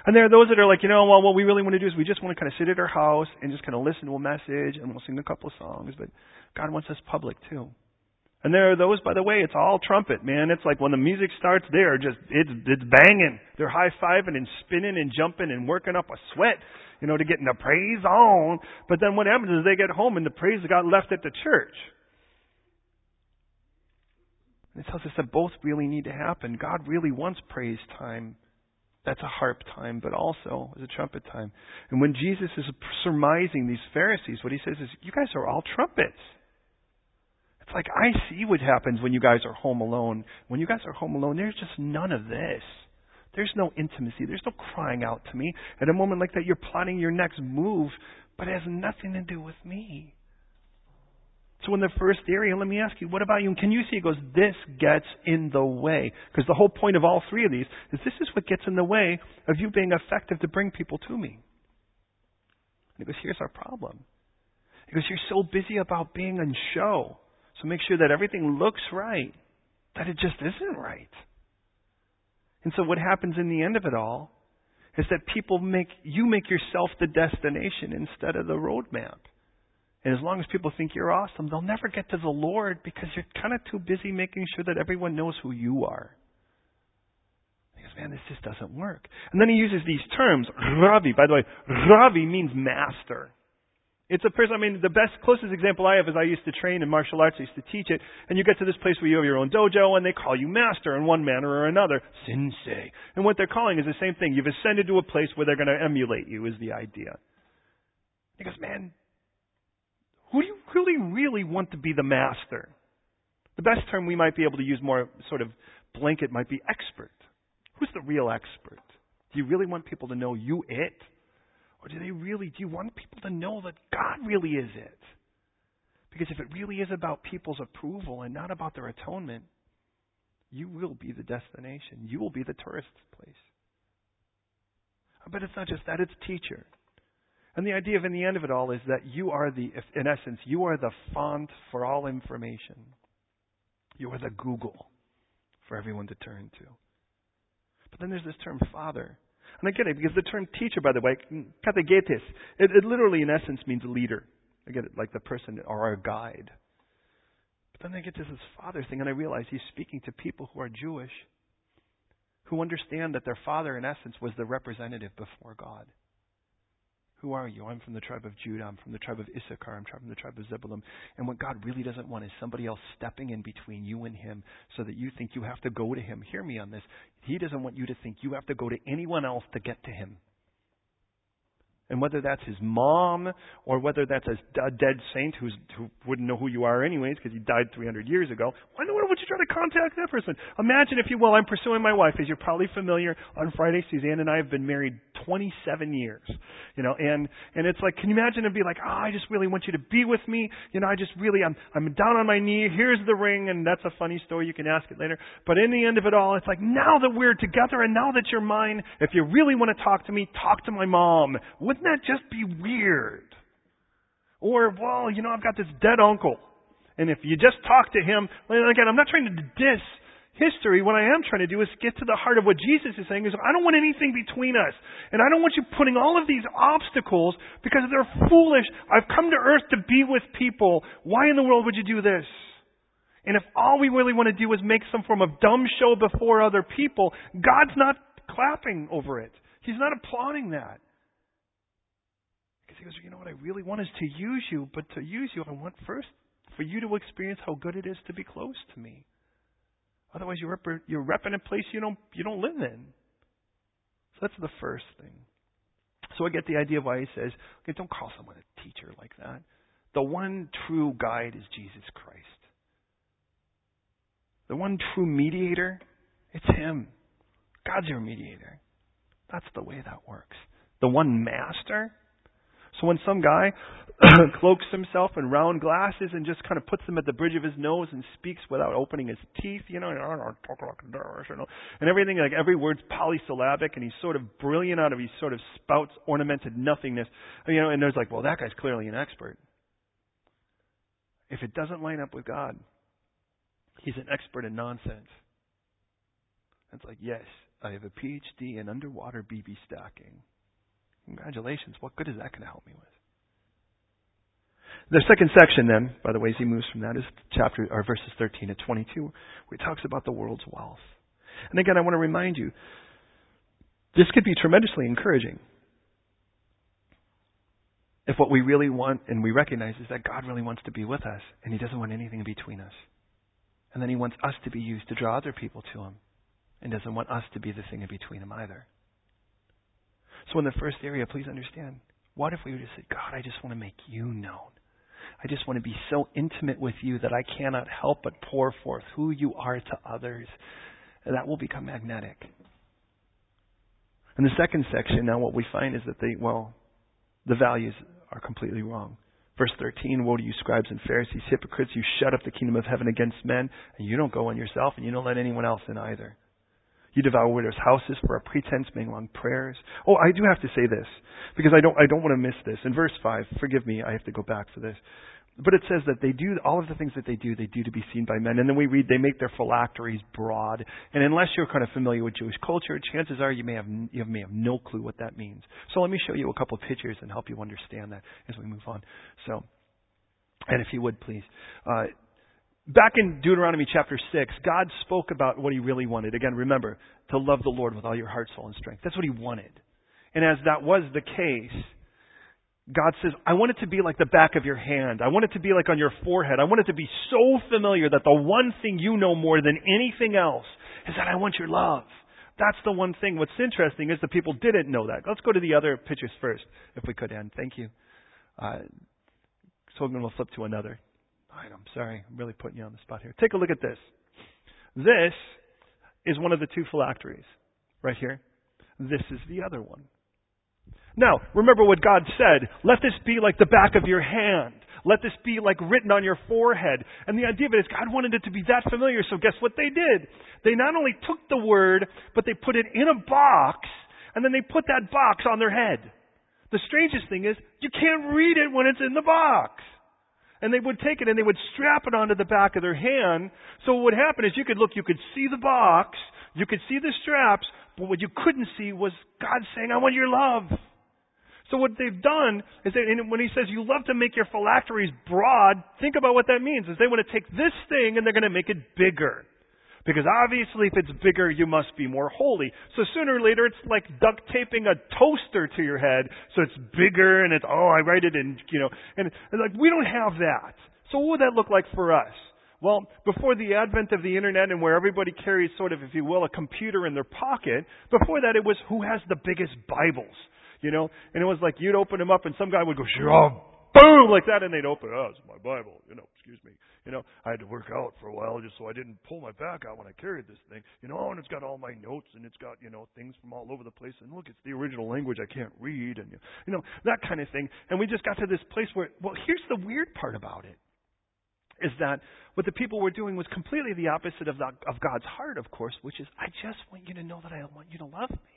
And there are those that are like, you know, well, what we really want to do is we just want to kind of sit at our house and just kind of listen to a message and we'll sing a couple of songs, but God wants us public too. And there are those, by the way, it's all trumpet, man. It's like when the music starts, they're just, it's, it's banging. They're high fiving and spinning and jumping and working up a sweat, you know, to get the praise on. But then what happens is they get home and the praise got left at the church. And it tells us that both really need to happen. God really wants praise time that's a harp time, but also is a trumpet time. And when Jesus is surmising these Pharisees, what he says is, You guys are all trumpets. It's like, I see what happens when you guys are home alone. When you guys are home alone, there's just none of this. There's no intimacy. There's no crying out to me. At a moment like that, you're plotting your next move, but it has nothing to do with me. So in the first area, let me ask you, what about you? And can you see? It goes, this gets in the way. Because the whole point of all three of these is this is what gets in the way of you being effective to bring people to me. And he goes, here's our problem. He goes, you're so busy about being on show. So make sure that everything looks right, that it just isn't right. And so what happens in the end of it all is that people make, you make yourself the destination instead of the roadmap. And as long as people think you're awesome, they'll never get to the Lord because you're kind of too busy making sure that everyone knows who you are. Because, man, this just doesn't work. And then he uses these terms. Ravi, by the way, Ravi means master. It's a person, I mean, the best, closest example I have is I used to train in martial arts, I used to teach it, and you get to this place where you have your own dojo, and they call you master in one manner or another, sensei. And what they're calling is the same thing. You've ascended to a place where they're going to emulate you, is the idea. He goes, man, who do you really, really want to be the master? The best term we might be able to use more sort of blanket might be expert. Who's the real expert? Do you really want people to know you it? Or do they really, do you want people to know that God really is it? Because if it really is about people's approval and not about their atonement, you will be the destination. You will be the tourist place. But it's not just that, it's teacher. And the idea of in the end of it all is that you are the, in essence, you are the font for all information. You are the Google for everyone to turn to. But then there's this term father. And I get it, because the term teacher, by the way, kathegetes, it, it literally, in essence, means leader. I get it, like the person or a guide. But then I get to this father thing, and I realize he's speaking to people who are Jewish, who understand that their father, in essence, was the representative before God. Who are you? I'm from the tribe of Judah. I'm from the tribe of Issachar. I'm from the tribe of Zebulun. And what God really doesn't want is somebody else stepping in between you and Him so that you think you have to go to Him. Hear me on this. He doesn't want you to think you have to go to anyone else to get to Him. And whether that's his mom or whether that's a, dead saint who's, who wouldn't know who you are anyways because he died 300 years ago, why in the world would you try to contact that person? Imagine, if you will, I'm pursuing my wife. As you're probably familiar, on Friday, Suzanne and I have been married 27 years. You know, and, and it's like, can you imagine and be like, oh, I just really want you to be with me. You know, I just really, I'm, I'm down on my knee. Here's the ring. And that's a funny story. You can ask it later. But in the end of it all, it's like, now that we're together and now that you're mine, if you really want to talk to me, talk to my mom. Wouldn't that just be weird? Or, well, you know, I've got this dead uncle. And if you just talk to him, again, I'm not trying to diss history, what I am trying to do is get to the heart of what Jesus is saying is I don't want anything between us. And I don't want you putting all of these obstacles because they're foolish. I've come to earth to be with people. Why in the world would you do this? And if all we really want to do is make some form of dumb show before other people, God's not clapping over it. He's not applauding that. Because he goes, you know what I really want is to use you, but to use you, I want first for you to experience how good it is to be close to me. Otherwise, you're, rep- you're repping a place you don't, you don't live in. So that's the first thing. So I get the idea why he says, okay, don't call someone a teacher like that. The one true guide is Jesus Christ. The one true mediator, it's Him. God's your mediator. That's the way that works. The one master, so when some guy cloaks himself in round glasses and just kind of puts them at the bridge of his nose and speaks without opening his teeth, you know, and oh, everything, like every word's polysyllabic, and he's sort of brilliant out of he sort of spouts ornamented nothingness, you know, and there's like, well, that guy's clearly an expert. If it doesn't line up with God, he's an expert in nonsense. It's like, yes, I have a PhD in underwater BB stacking. Congratulations. What good is that going to help me with? The second section, then, by the way, as he moves from that, is chapter or verses 13 to 22, where he talks about the world's wealth. And again, I want to remind you, this could be tremendously encouraging if what we really want and we recognize is that God really wants to be with us, and He doesn't want anything in between us. And then He wants us to be used to draw other people to Him, and doesn't want us to be the thing in between Him either. So in the first area, please understand, what if we to say, God, I just want to make you known. I just want to be so intimate with you that I cannot help but pour forth who you are to others. And that will become magnetic. In the second section, now what we find is that they, well, the values are completely wrong. Verse 13, Woe to you, scribes and Pharisees, hypocrites, you shut up the kingdom of heaven against men, and you don't go in yourself, and you don't let anyone else in either. You devour widows' houses for a pretense, making long prayers. Oh, I do have to say this, because I don't, I don't want to miss this. In verse 5, forgive me, I have to go back for this. But it says that they do all of the things that they do, they do to be seen by men. And then we read they make their phylacteries broad. And unless you're kind of familiar with Jewish culture, chances are you may have you may have no clue what that means. So let me show you a couple of pictures and help you understand that as we move on. So, and if you would please, uh, back in Deuteronomy chapter six, God spoke about what He really wanted. Again, remember to love the Lord with all your heart, soul, and strength. That's what He wanted. And as that was the case, God says, I want it to be like the back of your hand. I want it to be like on your forehead. I want it to be so familiar that the one thing you know more than anything else is that I want your love. That's the one thing. What's interesting is the people didn't know that. Let's go to the other pictures first, if we could, Ann. Thank you. Uh, so we'll flip to another item. Sorry, I'm really putting you on the spot here. Take a look at this. This is one of the two phylacteries right here. This is the other one. Now, remember what God said. Let this be like the back of your hand. Let this be like written on your forehead. And the idea of it is God wanted it to be that familiar, so guess what they did? They not only took the word, but they put it in a box, and then they put that box on their head. The strangest thing is, you can't read it when it's in the box. And they would take it and they would strap it onto the back of their hand. So what would happen is you could look, you could see the box, you could see the straps, but what you couldn't see was God saying, I want your love. So what they've done is that when he says you love to make your phylacteries broad, think about what that means. Is they want to take this thing and they're going to make it bigger. Because obviously if it's bigger, you must be more holy. So sooner or later it's like duct taping a toaster to your head. So it's bigger and it's, oh, I write it in, you know, and, and like we don't have that. So what would that look like for us? Well, before the advent of the internet and where everybody carries sort of, if you will, a computer in their pocket, before that it was who has the biggest Bibles you know, and it was like you'd open them up and some guy would go, sure, boom, like that, and they'd open it. Oh, it's my Bible, you know, excuse me. You know, I had to work out for a while just so I didn't pull my back out when I carried this thing. You know, oh, and it's got all my notes and it's got, you know, things from all over the place. And look, it's the original language I can't read and, you know, that kind of thing. And we just got to this place where, well, here's the weird part about it. Is that what the people were doing was completely the opposite of, the, of God's heart, of course, which is, I just want you to know that I want you to love me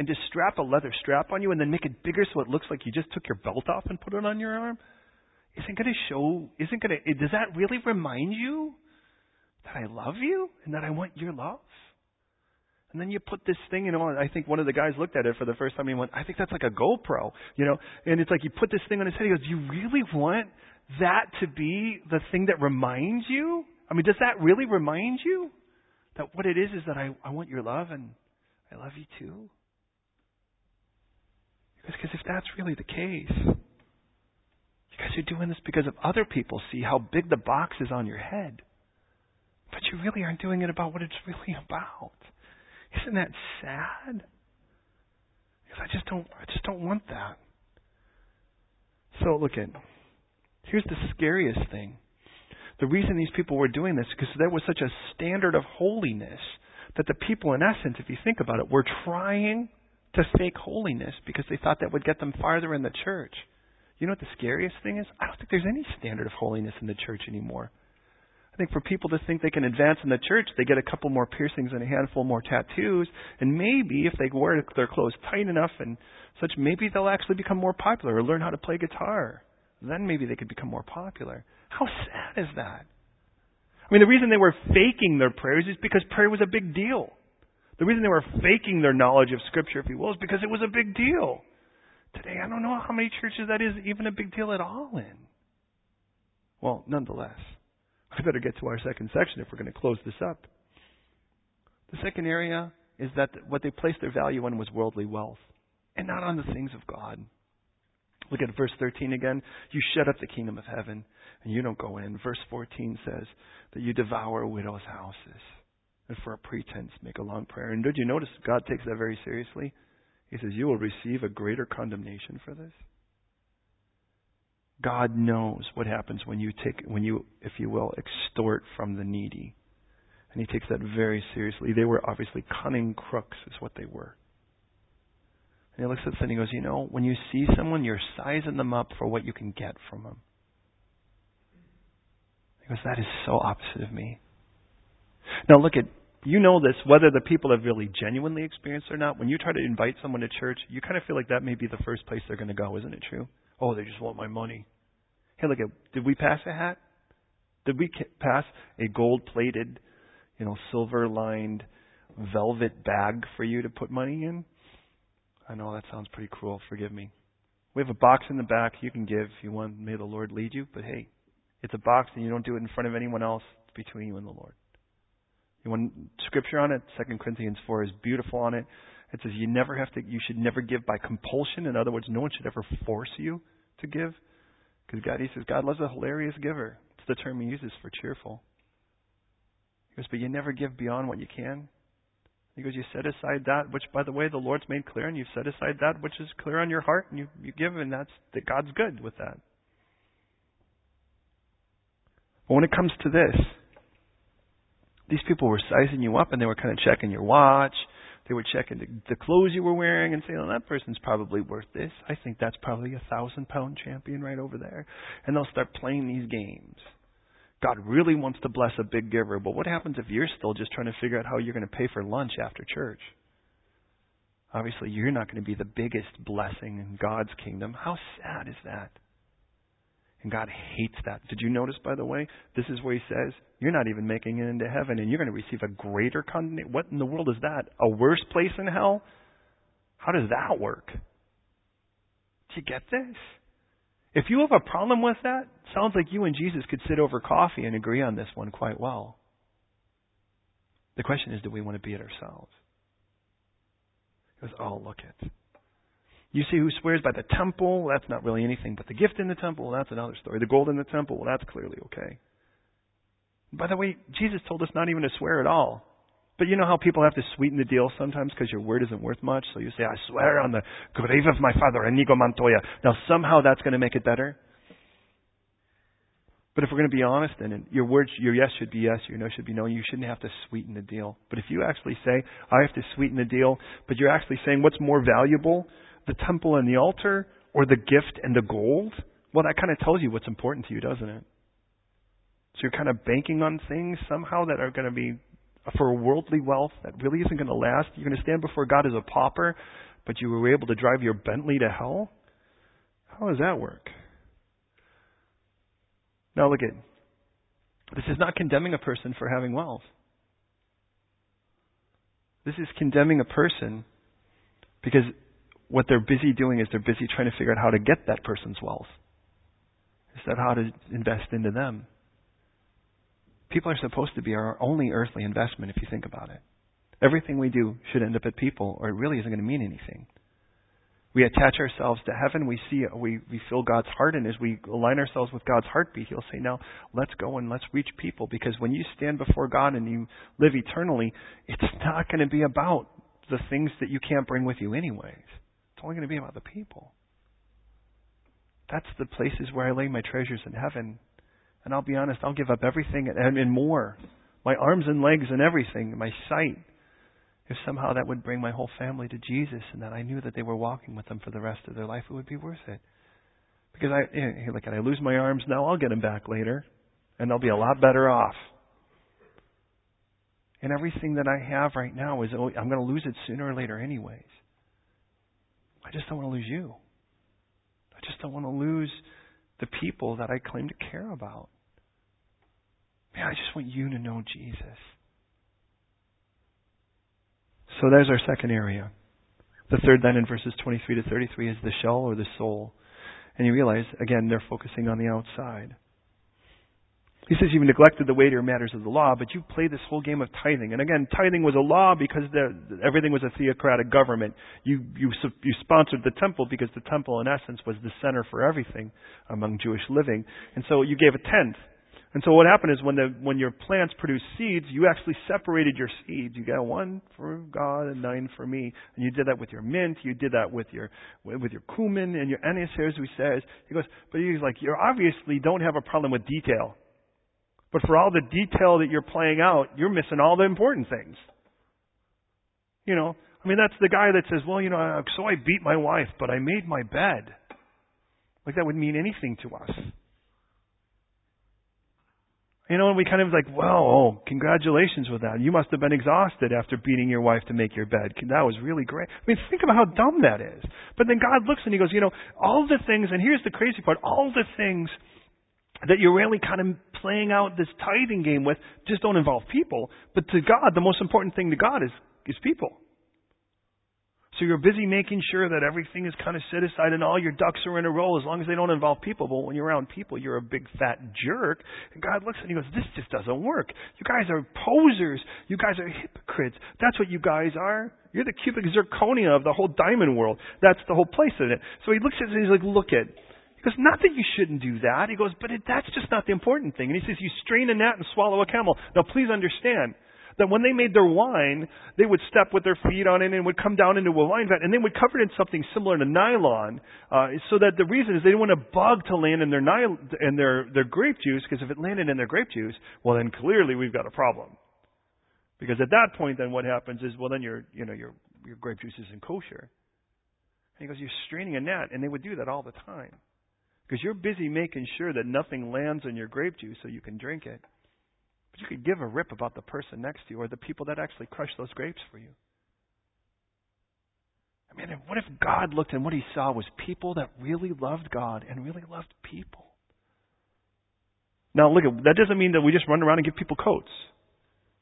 and just strap a leather strap on you and then make it bigger so it looks like you just took your belt off and put it on your arm isn't going to show, isn't going to, does that really remind you that I love you and that I want your love? And then you put this thing, you know, I think one of the guys looked at it for the first time and he went, I think that's like a GoPro, you know, and it's like you put this thing on his head, he goes, do you really want that to be the thing that reminds you? I mean, does that really remind you that what it is is that I, I want your love and I love you too? Because if that's really the case, you guys are doing this because of other people see how big the box is on your head. But you really aren't doing it about what it's really about. Isn't that sad? Because I just don't I just don't want that. So look at here's the scariest thing. The reason these people were doing this is because there was such a standard of holiness that the people in essence, if you think about it, were trying to fake holiness because they thought that would get them farther in the church. You know what the scariest thing is? I don't think there's any standard of holiness in the church anymore. I think for people to think they can advance in the church, they get a couple more piercings and a handful more tattoos, and maybe if they wear their clothes tight enough and such, maybe they'll actually become more popular or learn how to play guitar. Then maybe they could become more popular. How sad is that? I mean, the reason they were faking their prayers is because prayer was a big deal. The reason they were faking their knowledge of Scripture, if you will, is because it was a big deal. Today, I don't know how many churches that is even a big deal at all in. Well, nonetheless, I better get to our second section if we're going to close this up. The second area is that what they placed their value on was worldly wealth and not on the things of God. Look at verse 13 again. You shut up the kingdom of heaven and you don't go in. Verse 14 says that you devour widows' houses and for a pretense make a long prayer. And did you notice God takes that very seriously? He says, You will receive a greater condemnation for this. God knows what happens when you take, when you, if you will, extort from the needy. And he takes that very seriously. They were obviously cunning crooks, is what they were. And he looks at this and he goes, You know, when you see someone, you're sizing them up for what you can get from them. He goes, That is so opposite of me. Now look at you know this, whether the people have really genuinely experienced or not. When you try to invite someone to church, you kind of feel like that may be the first place they're going to go, isn't it true? Oh, they just want my money. Hey, look, did we pass a hat? Did we pass a gold-plated, you know, silver-lined velvet bag for you to put money in? I know that sounds pretty cruel. Forgive me. We have a box in the back you can give if you want. May the Lord lead you. But hey, it's a box and you don't do it in front of anyone else. It's between you and the Lord. You want scripture on it? Second Corinthians four is beautiful on it. It says you never have to. You should never give by compulsion. In other words, no one should ever force you to give, because God, He says, God loves a hilarious giver. It's the term He uses for cheerful. He goes, but you never give beyond what you can. He goes, you set aside that which, by the way, the Lord's made clear, and you've set aside that which is clear on your heart, and you you give, and that's that God's good with that. But when it comes to this, these people were sizing you up and they were kind of checking your watch. They were checking the, the clothes you were wearing and saying, oh, that person's probably worth this. I think that's probably a thousand pound champion right over there. And they'll start playing these games. God really wants to bless a big giver, but what happens if you're still just trying to figure out how you're going to pay for lunch after church? Obviously, you're not going to be the biggest blessing in God's kingdom. How sad is that? And God hates that. Did you notice, by the way? This is where He says, You're not even making it into heaven, and you're going to receive a greater condemnation. What in the world is that? A worse place in hell? How does that work? Do you get this? If you have a problem with that, sounds like you and Jesus could sit over coffee and agree on this one quite well. The question is, do we want to be it ourselves? He goes, oh, look it. You see who swears by the temple? That's not really anything but the gift in the temple. That's another story. The gold in the temple? Well, that's clearly okay. By the way, Jesus told us not even to swear at all. But you know how people have to sweeten the deal sometimes because your word isn't worth much? So you say, I swear on the grave of my father, Inigo Montoya. Now somehow that's going to make it better. But if we're going to be honest, then your words, your yes should be yes, your no should be no. You shouldn't have to sweeten the deal. But if you actually say, I have to sweeten the deal, but you're actually saying what's more valuable the temple and the altar or the gift and the gold, well, that kind of tells you what's important to you, doesn't it? So you're kind of banking on things somehow that are going to be for worldly wealth that really isn't going to last. You're going to stand before God as a pauper, but you were able to drive your Bentley to hell? How does that work? Now look at this is not condemning a person for having wealth. This is condemning a person because what they're busy doing is they're busy trying to figure out how to get that person's wealth instead of how to invest into them. People are supposed to be our only earthly investment if you think about it. Everything we do should end up at people or it really isn't going to mean anything. We attach ourselves to heaven. We see, we, we feel God's heart, and as we align ourselves with God's heartbeat, He'll say, "Now, let's go and let's reach people." Because when you stand before God and you live eternally, it's not going to be about the things that you can't bring with you, anyways. It's only going to be about the people. That's the places where I lay my treasures in heaven. And I'll be honest, I'll give up everything and, more. My arms and legs and everything, my sight. If somehow that would bring my whole family to Jesus and that I knew that they were walking with them for the rest of their life, it would be worth it. Because I, you know, like, I lose my arms now, I'll get them back later. And they'll be a lot better off. And everything that I have right now is, oh, I'm going to lose it sooner or later anyways. I just don't want to lose you. I just don't want to lose the people that I claim to care about. Man, I just want you to know Jesus. So there's our second area. The third then in verses 23 to 33 is the shell or the soul. And you realize, again, they're focusing on the outside. He says you've neglected the weightier matters of the law, but you play this whole game of tithing. And again, tithing was a law because the, everything was a theocratic government. You, you, you sponsored the temple because the temple, in essence, was the center for everything among Jewish living. And so you gave a tenth. And so what happened is when the when your plants produce seeds, you actually separated your seeds. You got one for God and nine for me. And you did that with your mint. You did that with your with your cumin and your anise. Here's who says he goes, but he's like, you obviously don't have a problem with detail. But for all the detail that you're playing out, you're missing all the important things. You know, I mean, that's the guy that says, well, you know, uh, so I beat my wife, but I made my bed. Like that would mean anything to us. You know, and we kind of like, well, oh, congratulations with that. You must have been exhausted after beating your wife to make your bed. That was really great. I mean, think about how dumb that is. But then God looks and He goes, you know, all the things, and here's the crazy part, all the things that you're really kind of playing out this tithing game with just don't involve people. But to God, the most important thing to God is, is people. So you're busy making sure that everything is kind of set aside and all your ducks are in a row as long as they don't involve people. But when you're around people, you're a big fat jerk. And God looks and he goes, this just doesn't work. You guys are posers. You guys are hypocrites. That's what you guys are. You're the cubic zirconia of the whole diamond world. That's the whole place in it. So he looks at it and he's like, look at he goes, not that you shouldn't do that. He goes, but it, that's just not the important thing. And he says, you strain a gnat and swallow a camel. Now please understand, that when they made their wine, they would step with their feet on it and would come down into a wine vat, and they would cover it in something similar to nylon, uh, so that the reason is they didn't want a bug to land in their nylon, in their their grape juice, because if it landed in their grape juice, well then clearly we've got a problem. Because at that point, then what happens is, well then your you know your your grape juice isn't kosher. And he goes, you're straining a gnat, and they would do that all the time. Because you're busy making sure that nothing lands in your grape juice so you can drink it. But you could give a rip about the person next to you or the people that actually crush those grapes for you. I mean, what if God looked and what he saw was people that really loved God and really loved people? Now, look, that doesn't mean that we just run around and give people coats.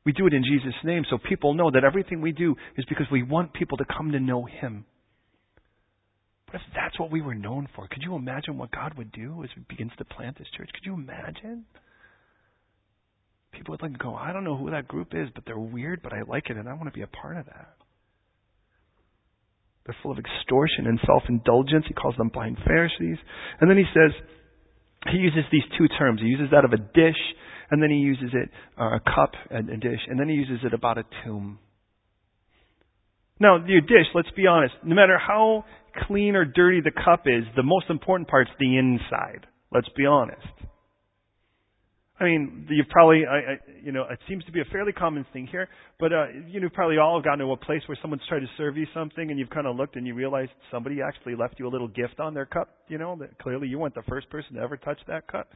We do it in Jesus' name so people know that everything we do is because we want people to come to know Him. But if that's what we were known for, could you imagine what God would do as He begins to plant this church? Could you imagine? People would like go, I don't know who that group is, but they're weird, but I like it, and I want to be a part of that. They're full of extortion and self indulgence. He calls them blind Pharisees. And then he says, he uses these two terms. He uses that of a dish, and then he uses it, uh, a cup and a dish, and then he uses it about a tomb. Now, your dish, let's be honest, no matter how clean or dirty the cup is, the most important part's the inside. Let's be honest. I mean, you've probably, I, I, you know, it seems to be a fairly common thing here, but uh, you know, probably all have gotten to a place where someone's tried to serve you something, and you've kind of looked and you realize somebody actually left you a little gift on their cup. You know, that clearly you weren't the first person to ever touch that cup.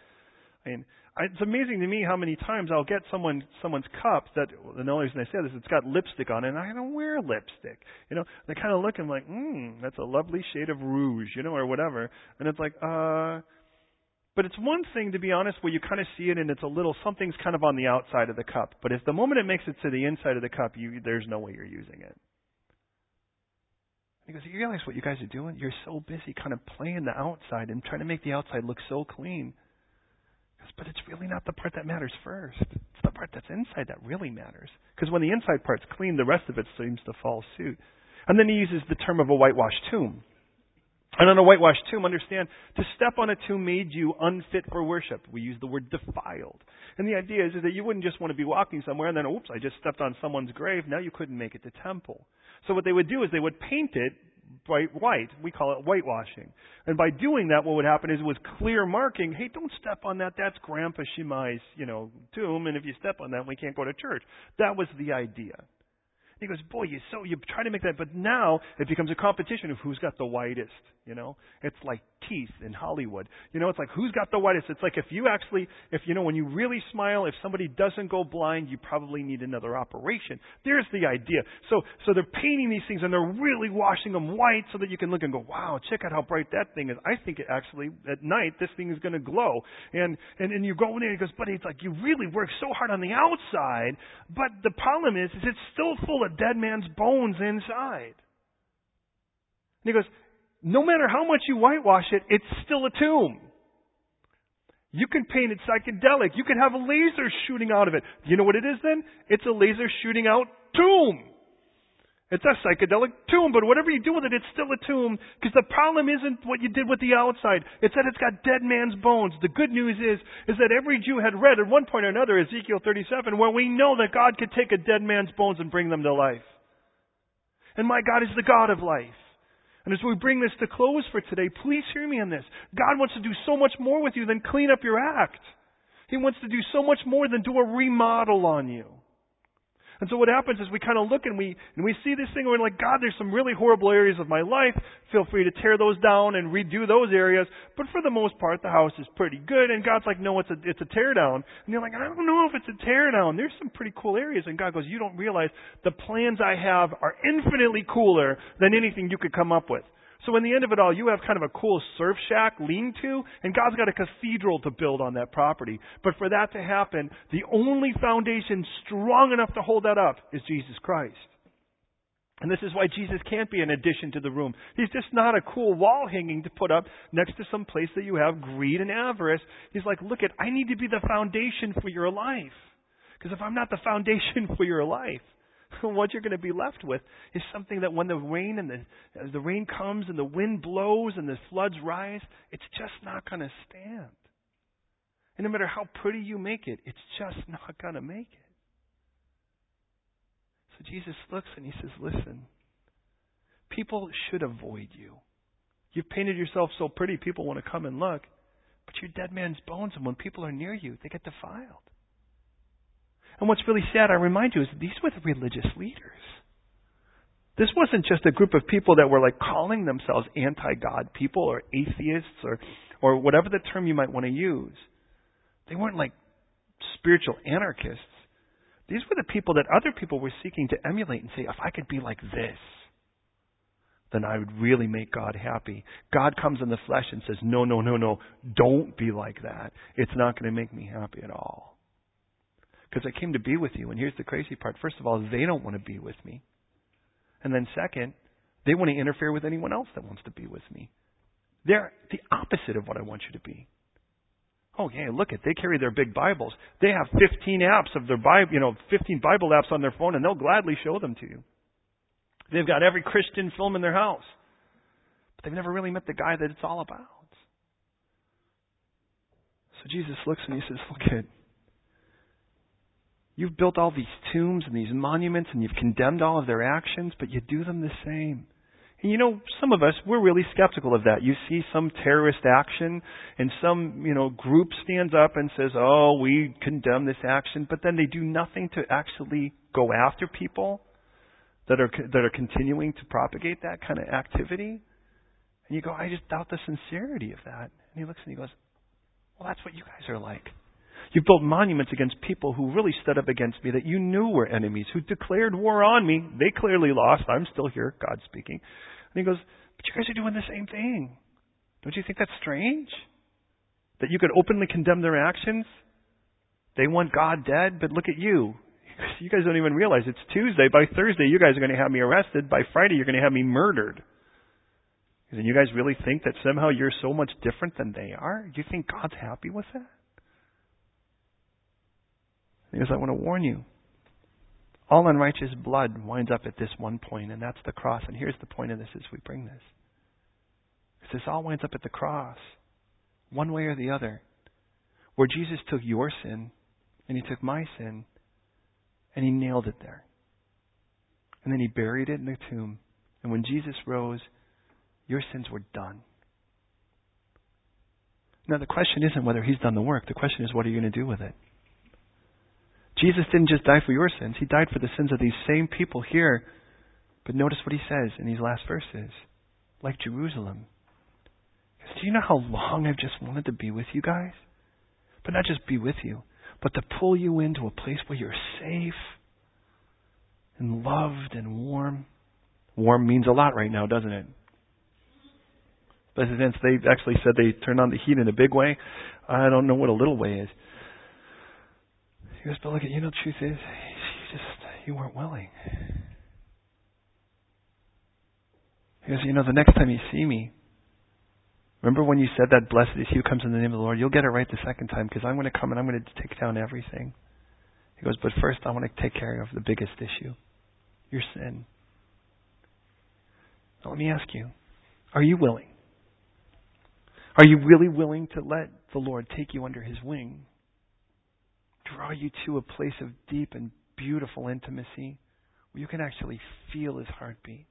I mean, I, it's amazing to me how many times I'll get someone someone's cup that the only reason I say this it's got lipstick on it, and I don't wear lipstick. You know, they kind of look and like, hmm, that's a lovely shade of rouge, you know, or whatever, and it's like, uh but it's one thing, to be honest, where you kind of see it and it's a little, something's kind of on the outside of the cup. But if the moment it makes it to the inside of the cup, you, there's no way you're using it. He goes, you realize what you guys are doing? You're so busy kind of playing the outside and trying to make the outside look so clean. But it's really not the part that matters first. It's the part that's inside that really matters. Because when the inside part's clean, the rest of it seems to fall suit. And then he uses the term of a whitewashed tomb. And on a whitewashed tomb, understand, to step on a tomb made you unfit for worship. We use the word defiled. And the idea is, is that you wouldn't just want to be walking somewhere and then, oops, I just stepped on someone's grave. Now you couldn't make it to temple. So what they would do is they would paint it white. White. We call it whitewashing. And by doing that, what would happen is it was clear marking, hey, don't step on that. That's Grandpa Shimai's, you know, tomb. And if you step on that, we can't go to church. That was the idea. He goes, boy, you so you try to make that, but now it becomes a competition of who's got the whitest. You know, it's like teeth in Hollywood. You know, it's like who's got the whitest. It's like if you actually, if you know, when you really smile, if somebody doesn't go blind, you probably need another operation. There's the idea. So, so they're painting these things and they're really washing them white so that you can look and go, wow, check out how bright that thing is. I think it actually at night this thing is going to glow. And and and you go in there and he goes, but it's like you really work so hard on the outside, but the problem is, is it's still full of dead man's bones inside. And he goes, no matter how much you whitewash it, it's still a tomb. You can paint it psychedelic. You can have a laser shooting out of it. You know what it is then? It's a laser shooting out tomb. It's a psychedelic tomb, but whatever you do with it, it's still a tomb because the problem isn't what you did with the outside. It's that it's got dead man's bones. The good news is, is that every Jew had read at one point or another Ezekiel 37 where we know that God could take a dead man's bones and bring them to life. And my God is the God of life. And as we bring this to close for today, please hear me on this. God wants to do so much more with you than clean up your act. He wants to do so much more than do a remodel on you. And so what happens is we kind of look and we and we see this thing and we're like, God, there's some really horrible areas of my life. Feel free to tear those down and redo those areas. But for the most part, the house is pretty good. And God's like, no, it's a it's a tear down. And you're like, I don't know if it's a tear down. There's some pretty cool areas. And God goes, you don't realize the plans I have are infinitely cooler than anything you could come up with. So in the end of it all, you have kind of a cool surf shack lean to, and God's got a cathedral to build on that property. But for that to happen, the only foundation strong enough to hold that up is Jesus Christ. And this is why Jesus can't be an addition to the room. He's just not a cool wall hanging to put up next to some place that you have greed and avarice. He's like, look at, I need to be the foundation for your life. Because if I'm not the foundation for your life, what you're going to be left with is something that when the rain and the the rain comes and the wind blows and the floods rise, it's just not going to stand. And no matter how pretty you make it, it's just not going to make it. So Jesus looks and he says, "Listen, people should avoid you. You've painted yourself so pretty, people want to come and look, but you're dead man's bones, and when people are near you, they get defiled." And what's really sad, I remind you, is these were the religious leaders. This wasn't just a group of people that were like calling themselves anti-God people or atheists or, or whatever the term you might want to use. They weren't like spiritual anarchists. These were the people that other people were seeking to emulate and say, if I could be like this, then I would really make God happy. God comes in the flesh and says, no, no, no, no, don't be like that. It's not going to make me happy at all because I came to be with you. And here's the crazy part. First of all, they don't want to be with me. And then second, they want to interfere with anyone else that wants to be with me. They're the opposite of what I want you to be. Oh yeah, look at they carry their big Bibles. They have 15 apps of their Bible, you know, 15 Bible apps on their phone, and they'll gladly show them to you. They've got every Christian film in their house, but they've never really met the guy that it's all about. So Jesus looks and he says, "Look at You've built all these tombs and these monuments and you've condemned all of their actions, but you do them the same. And you know, some of us, we're really skeptical of that. You see some terrorist action and some, you know, group stands up and says, oh, we condemn this action, but then they do nothing to actually go after people that are, that are continuing to propagate that kind of activity. And you go, I just doubt the sincerity of that. And he looks and he goes, well, that's what you guys are like. You built monuments against people who really stood up against me that you knew were enemies, who declared war on me. They clearly lost. I'm still here, God speaking. And he goes, But you guys are doing the same thing. Don't you think that's strange? That you could openly condemn their actions? They want God dead, but look at you. You guys don't even realize it's Tuesday. By Thursday, you guys are going to have me arrested. By Friday, you're going to have me murdered. And you guys really think that somehow you're so much different than they are? Do you think God's happy with that? Because I want to warn you. All unrighteous blood winds up at this one point, and that's the cross. And here's the point of this as we bring this. This all winds up at the cross, one way or the other. Where Jesus took your sin, and he took my sin, and he nailed it there. And then he buried it in the tomb. And when Jesus rose, your sins were done. Now, the question isn't whether he's done the work. The question is, what are you going to do with it? Jesus didn't just die for your sins, He died for the sins of these same people here. But notice what He says in these last verses like Jerusalem. Do you know how long I've just wanted to be with you guys? But not just be with you, but to pull you into a place where you're safe and loved and warm. Warm means a lot right now, doesn't it? Presidents, they actually said they turned on the heat in a big way. I don't know what a little way is. He goes, but look, you know, the truth is, you just you weren't willing. He goes, you know, the next time you see me, remember when you said that blessed is he who comes in the name of the Lord? You'll get it right the second time because I'm going to come and I'm going to take down everything. He goes, but first I want to take care of the biggest issue, your sin. Now, let me ask you are you willing? Are you really willing to let the Lord take you under his wing? Draw you to a place of deep and beautiful intimacy where you can actually feel his heartbeat.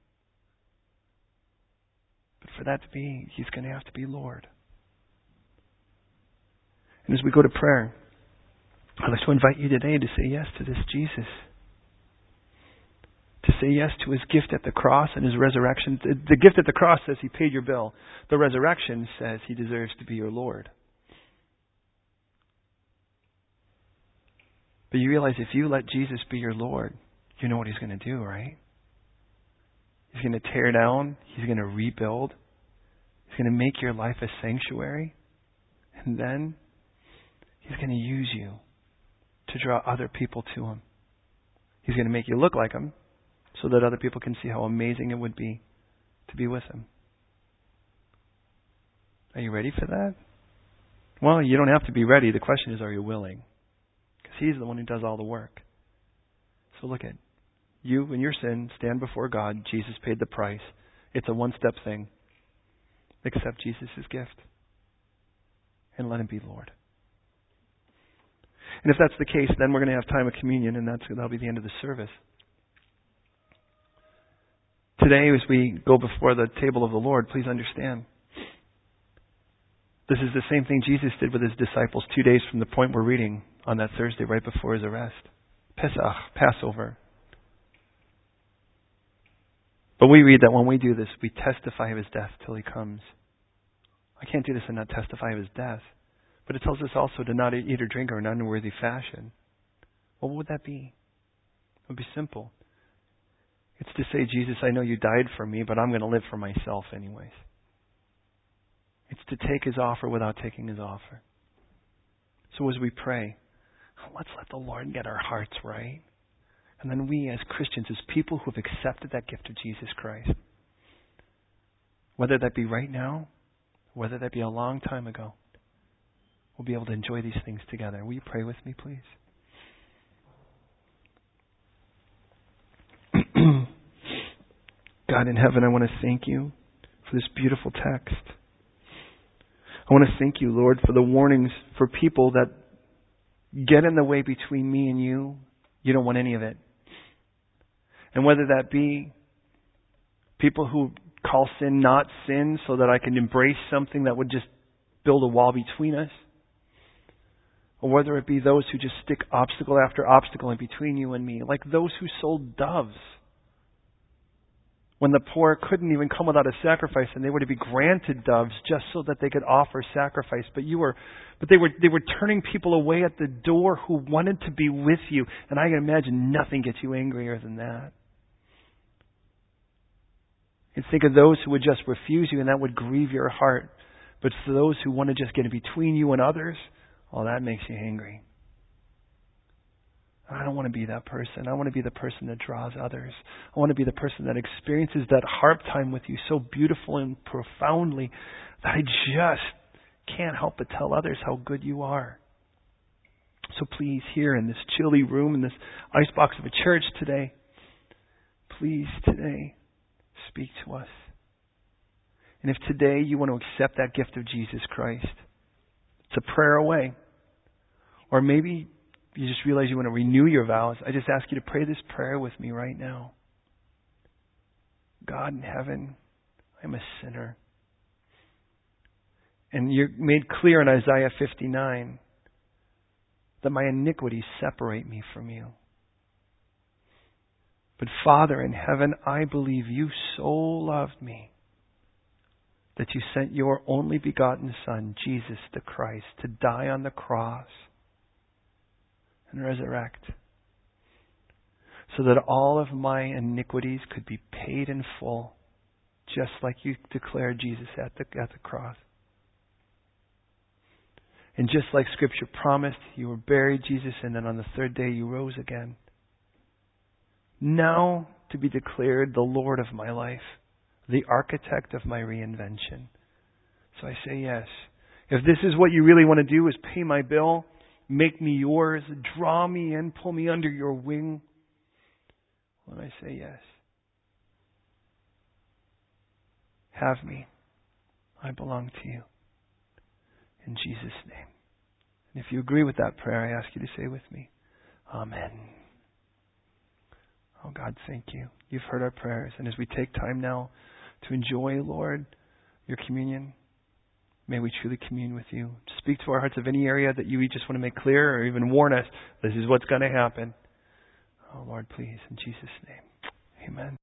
But for that to be, he's going to have to be Lord. And as we go to prayer, I'd like to invite you today to say yes to this Jesus. To say yes to his gift at the cross and his resurrection. The gift at the cross says he paid your bill. The resurrection says he deserves to be your Lord. But you realize if you let Jesus be your Lord, you know what he's going to do, right? He's going to tear down. He's going to rebuild. He's going to make your life a sanctuary. And then he's going to use you to draw other people to him. He's going to make you look like him so that other people can see how amazing it would be to be with him. Are you ready for that? Well, you don't have to be ready. The question is, are you willing? He's the one who does all the work. So look at you and your sin stand before God. Jesus paid the price. It's a one step thing. Accept Jesus' gift and let him be Lord. And if that's the case, then we're going to have time of communion, and that's, that'll be the end of the service. Today, as we go before the table of the Lord, please understand. This is the same thing Jesus did with his disciples two days from the point we're reading on that Thursday, right before his arrest. Pesach, Passover. But we read that when we do this, we testify of his death till he comes. I can't do this and not testify of his death. But it tells us also to not eat or drink in an unworthy fashion. What would that be? It would be simple. It's to say, Jesus, I know you died for me, but I'm going to live for myself anyways. It's to take his offer without taking his offer. So as we pray, let's let the Lord get our hearts right. And then we, as Christians, as people who have accepted that gift of Jesus Christ, whether that be right now, whether that be a long time ago, we'll be able to enjoy these things together. Will you pray with me, please? God in heaven, I want to thank you for this beautiful text. I want to thank you, Lord, for the warnings for people that get in the way between me and you. You don't want any of it. And whether that be people who call sin not sin so that I can embrace something that would just build a wall between us, or whether it be those who just stick obstacle after obstacle in between you and me, like those who sold doves when the poor couldn't even come without a sacrifice and they were to be granted doves just so that they could offer sacrifice. But you were but they were they were turning people away at the door who wanted to be with you. And i can imagine nothing gets you angrier than that. And think of those who would just refuse you and that would grieve your heart. But for those who want to just get in between you and others well that makes you angry I don't want to be that person. I want to be the person that draws others. I want to be the person that experiences that harp time with you so beautiful and profoundly that I just can't help but tell others how good you are. So please, here in this chilly room, in this icebox of a church today, please today speak to us. And if today you want to accept that gift of Jesus Christ, it's a prayer away. Or maybe you just realize you want to renew your vows, I just ask you to pray this prayer with me right now. God in heaven, I'm a sinner. And you're made clear in Isaiah 59 that my iniquities separate me from you. But Father in heaven, I believe you so loved me that you sent your only begotten Son, Jesus the Christ, to die on the cross and resurrect. So that all of my iniquities could be paid in full, just like you declared Jesus at the, at the cross. And just like Scripture promised, you were buried, Jesus, and then on the third day you rose again. Now to be declared the Lord of my life, the architect of my reinvention. So I say yes. If this is what you really want to do is pay my bill, Make me yours. Draw me in. Pull me under your wing. When I say yes. Have me. I belong to you. In Jesus' name. And if you agree with that prayer, I ask you to say with me, Amen. Oh God, thank you. You've heard our prayers. And as we take time now to enjoy, Lord, your communion, may we truly commune with you. Speak to our hearts of any area that you just want to make clear or even warn us this is what's going to happen. Oh Lord, please, in Jesus' name. Amen.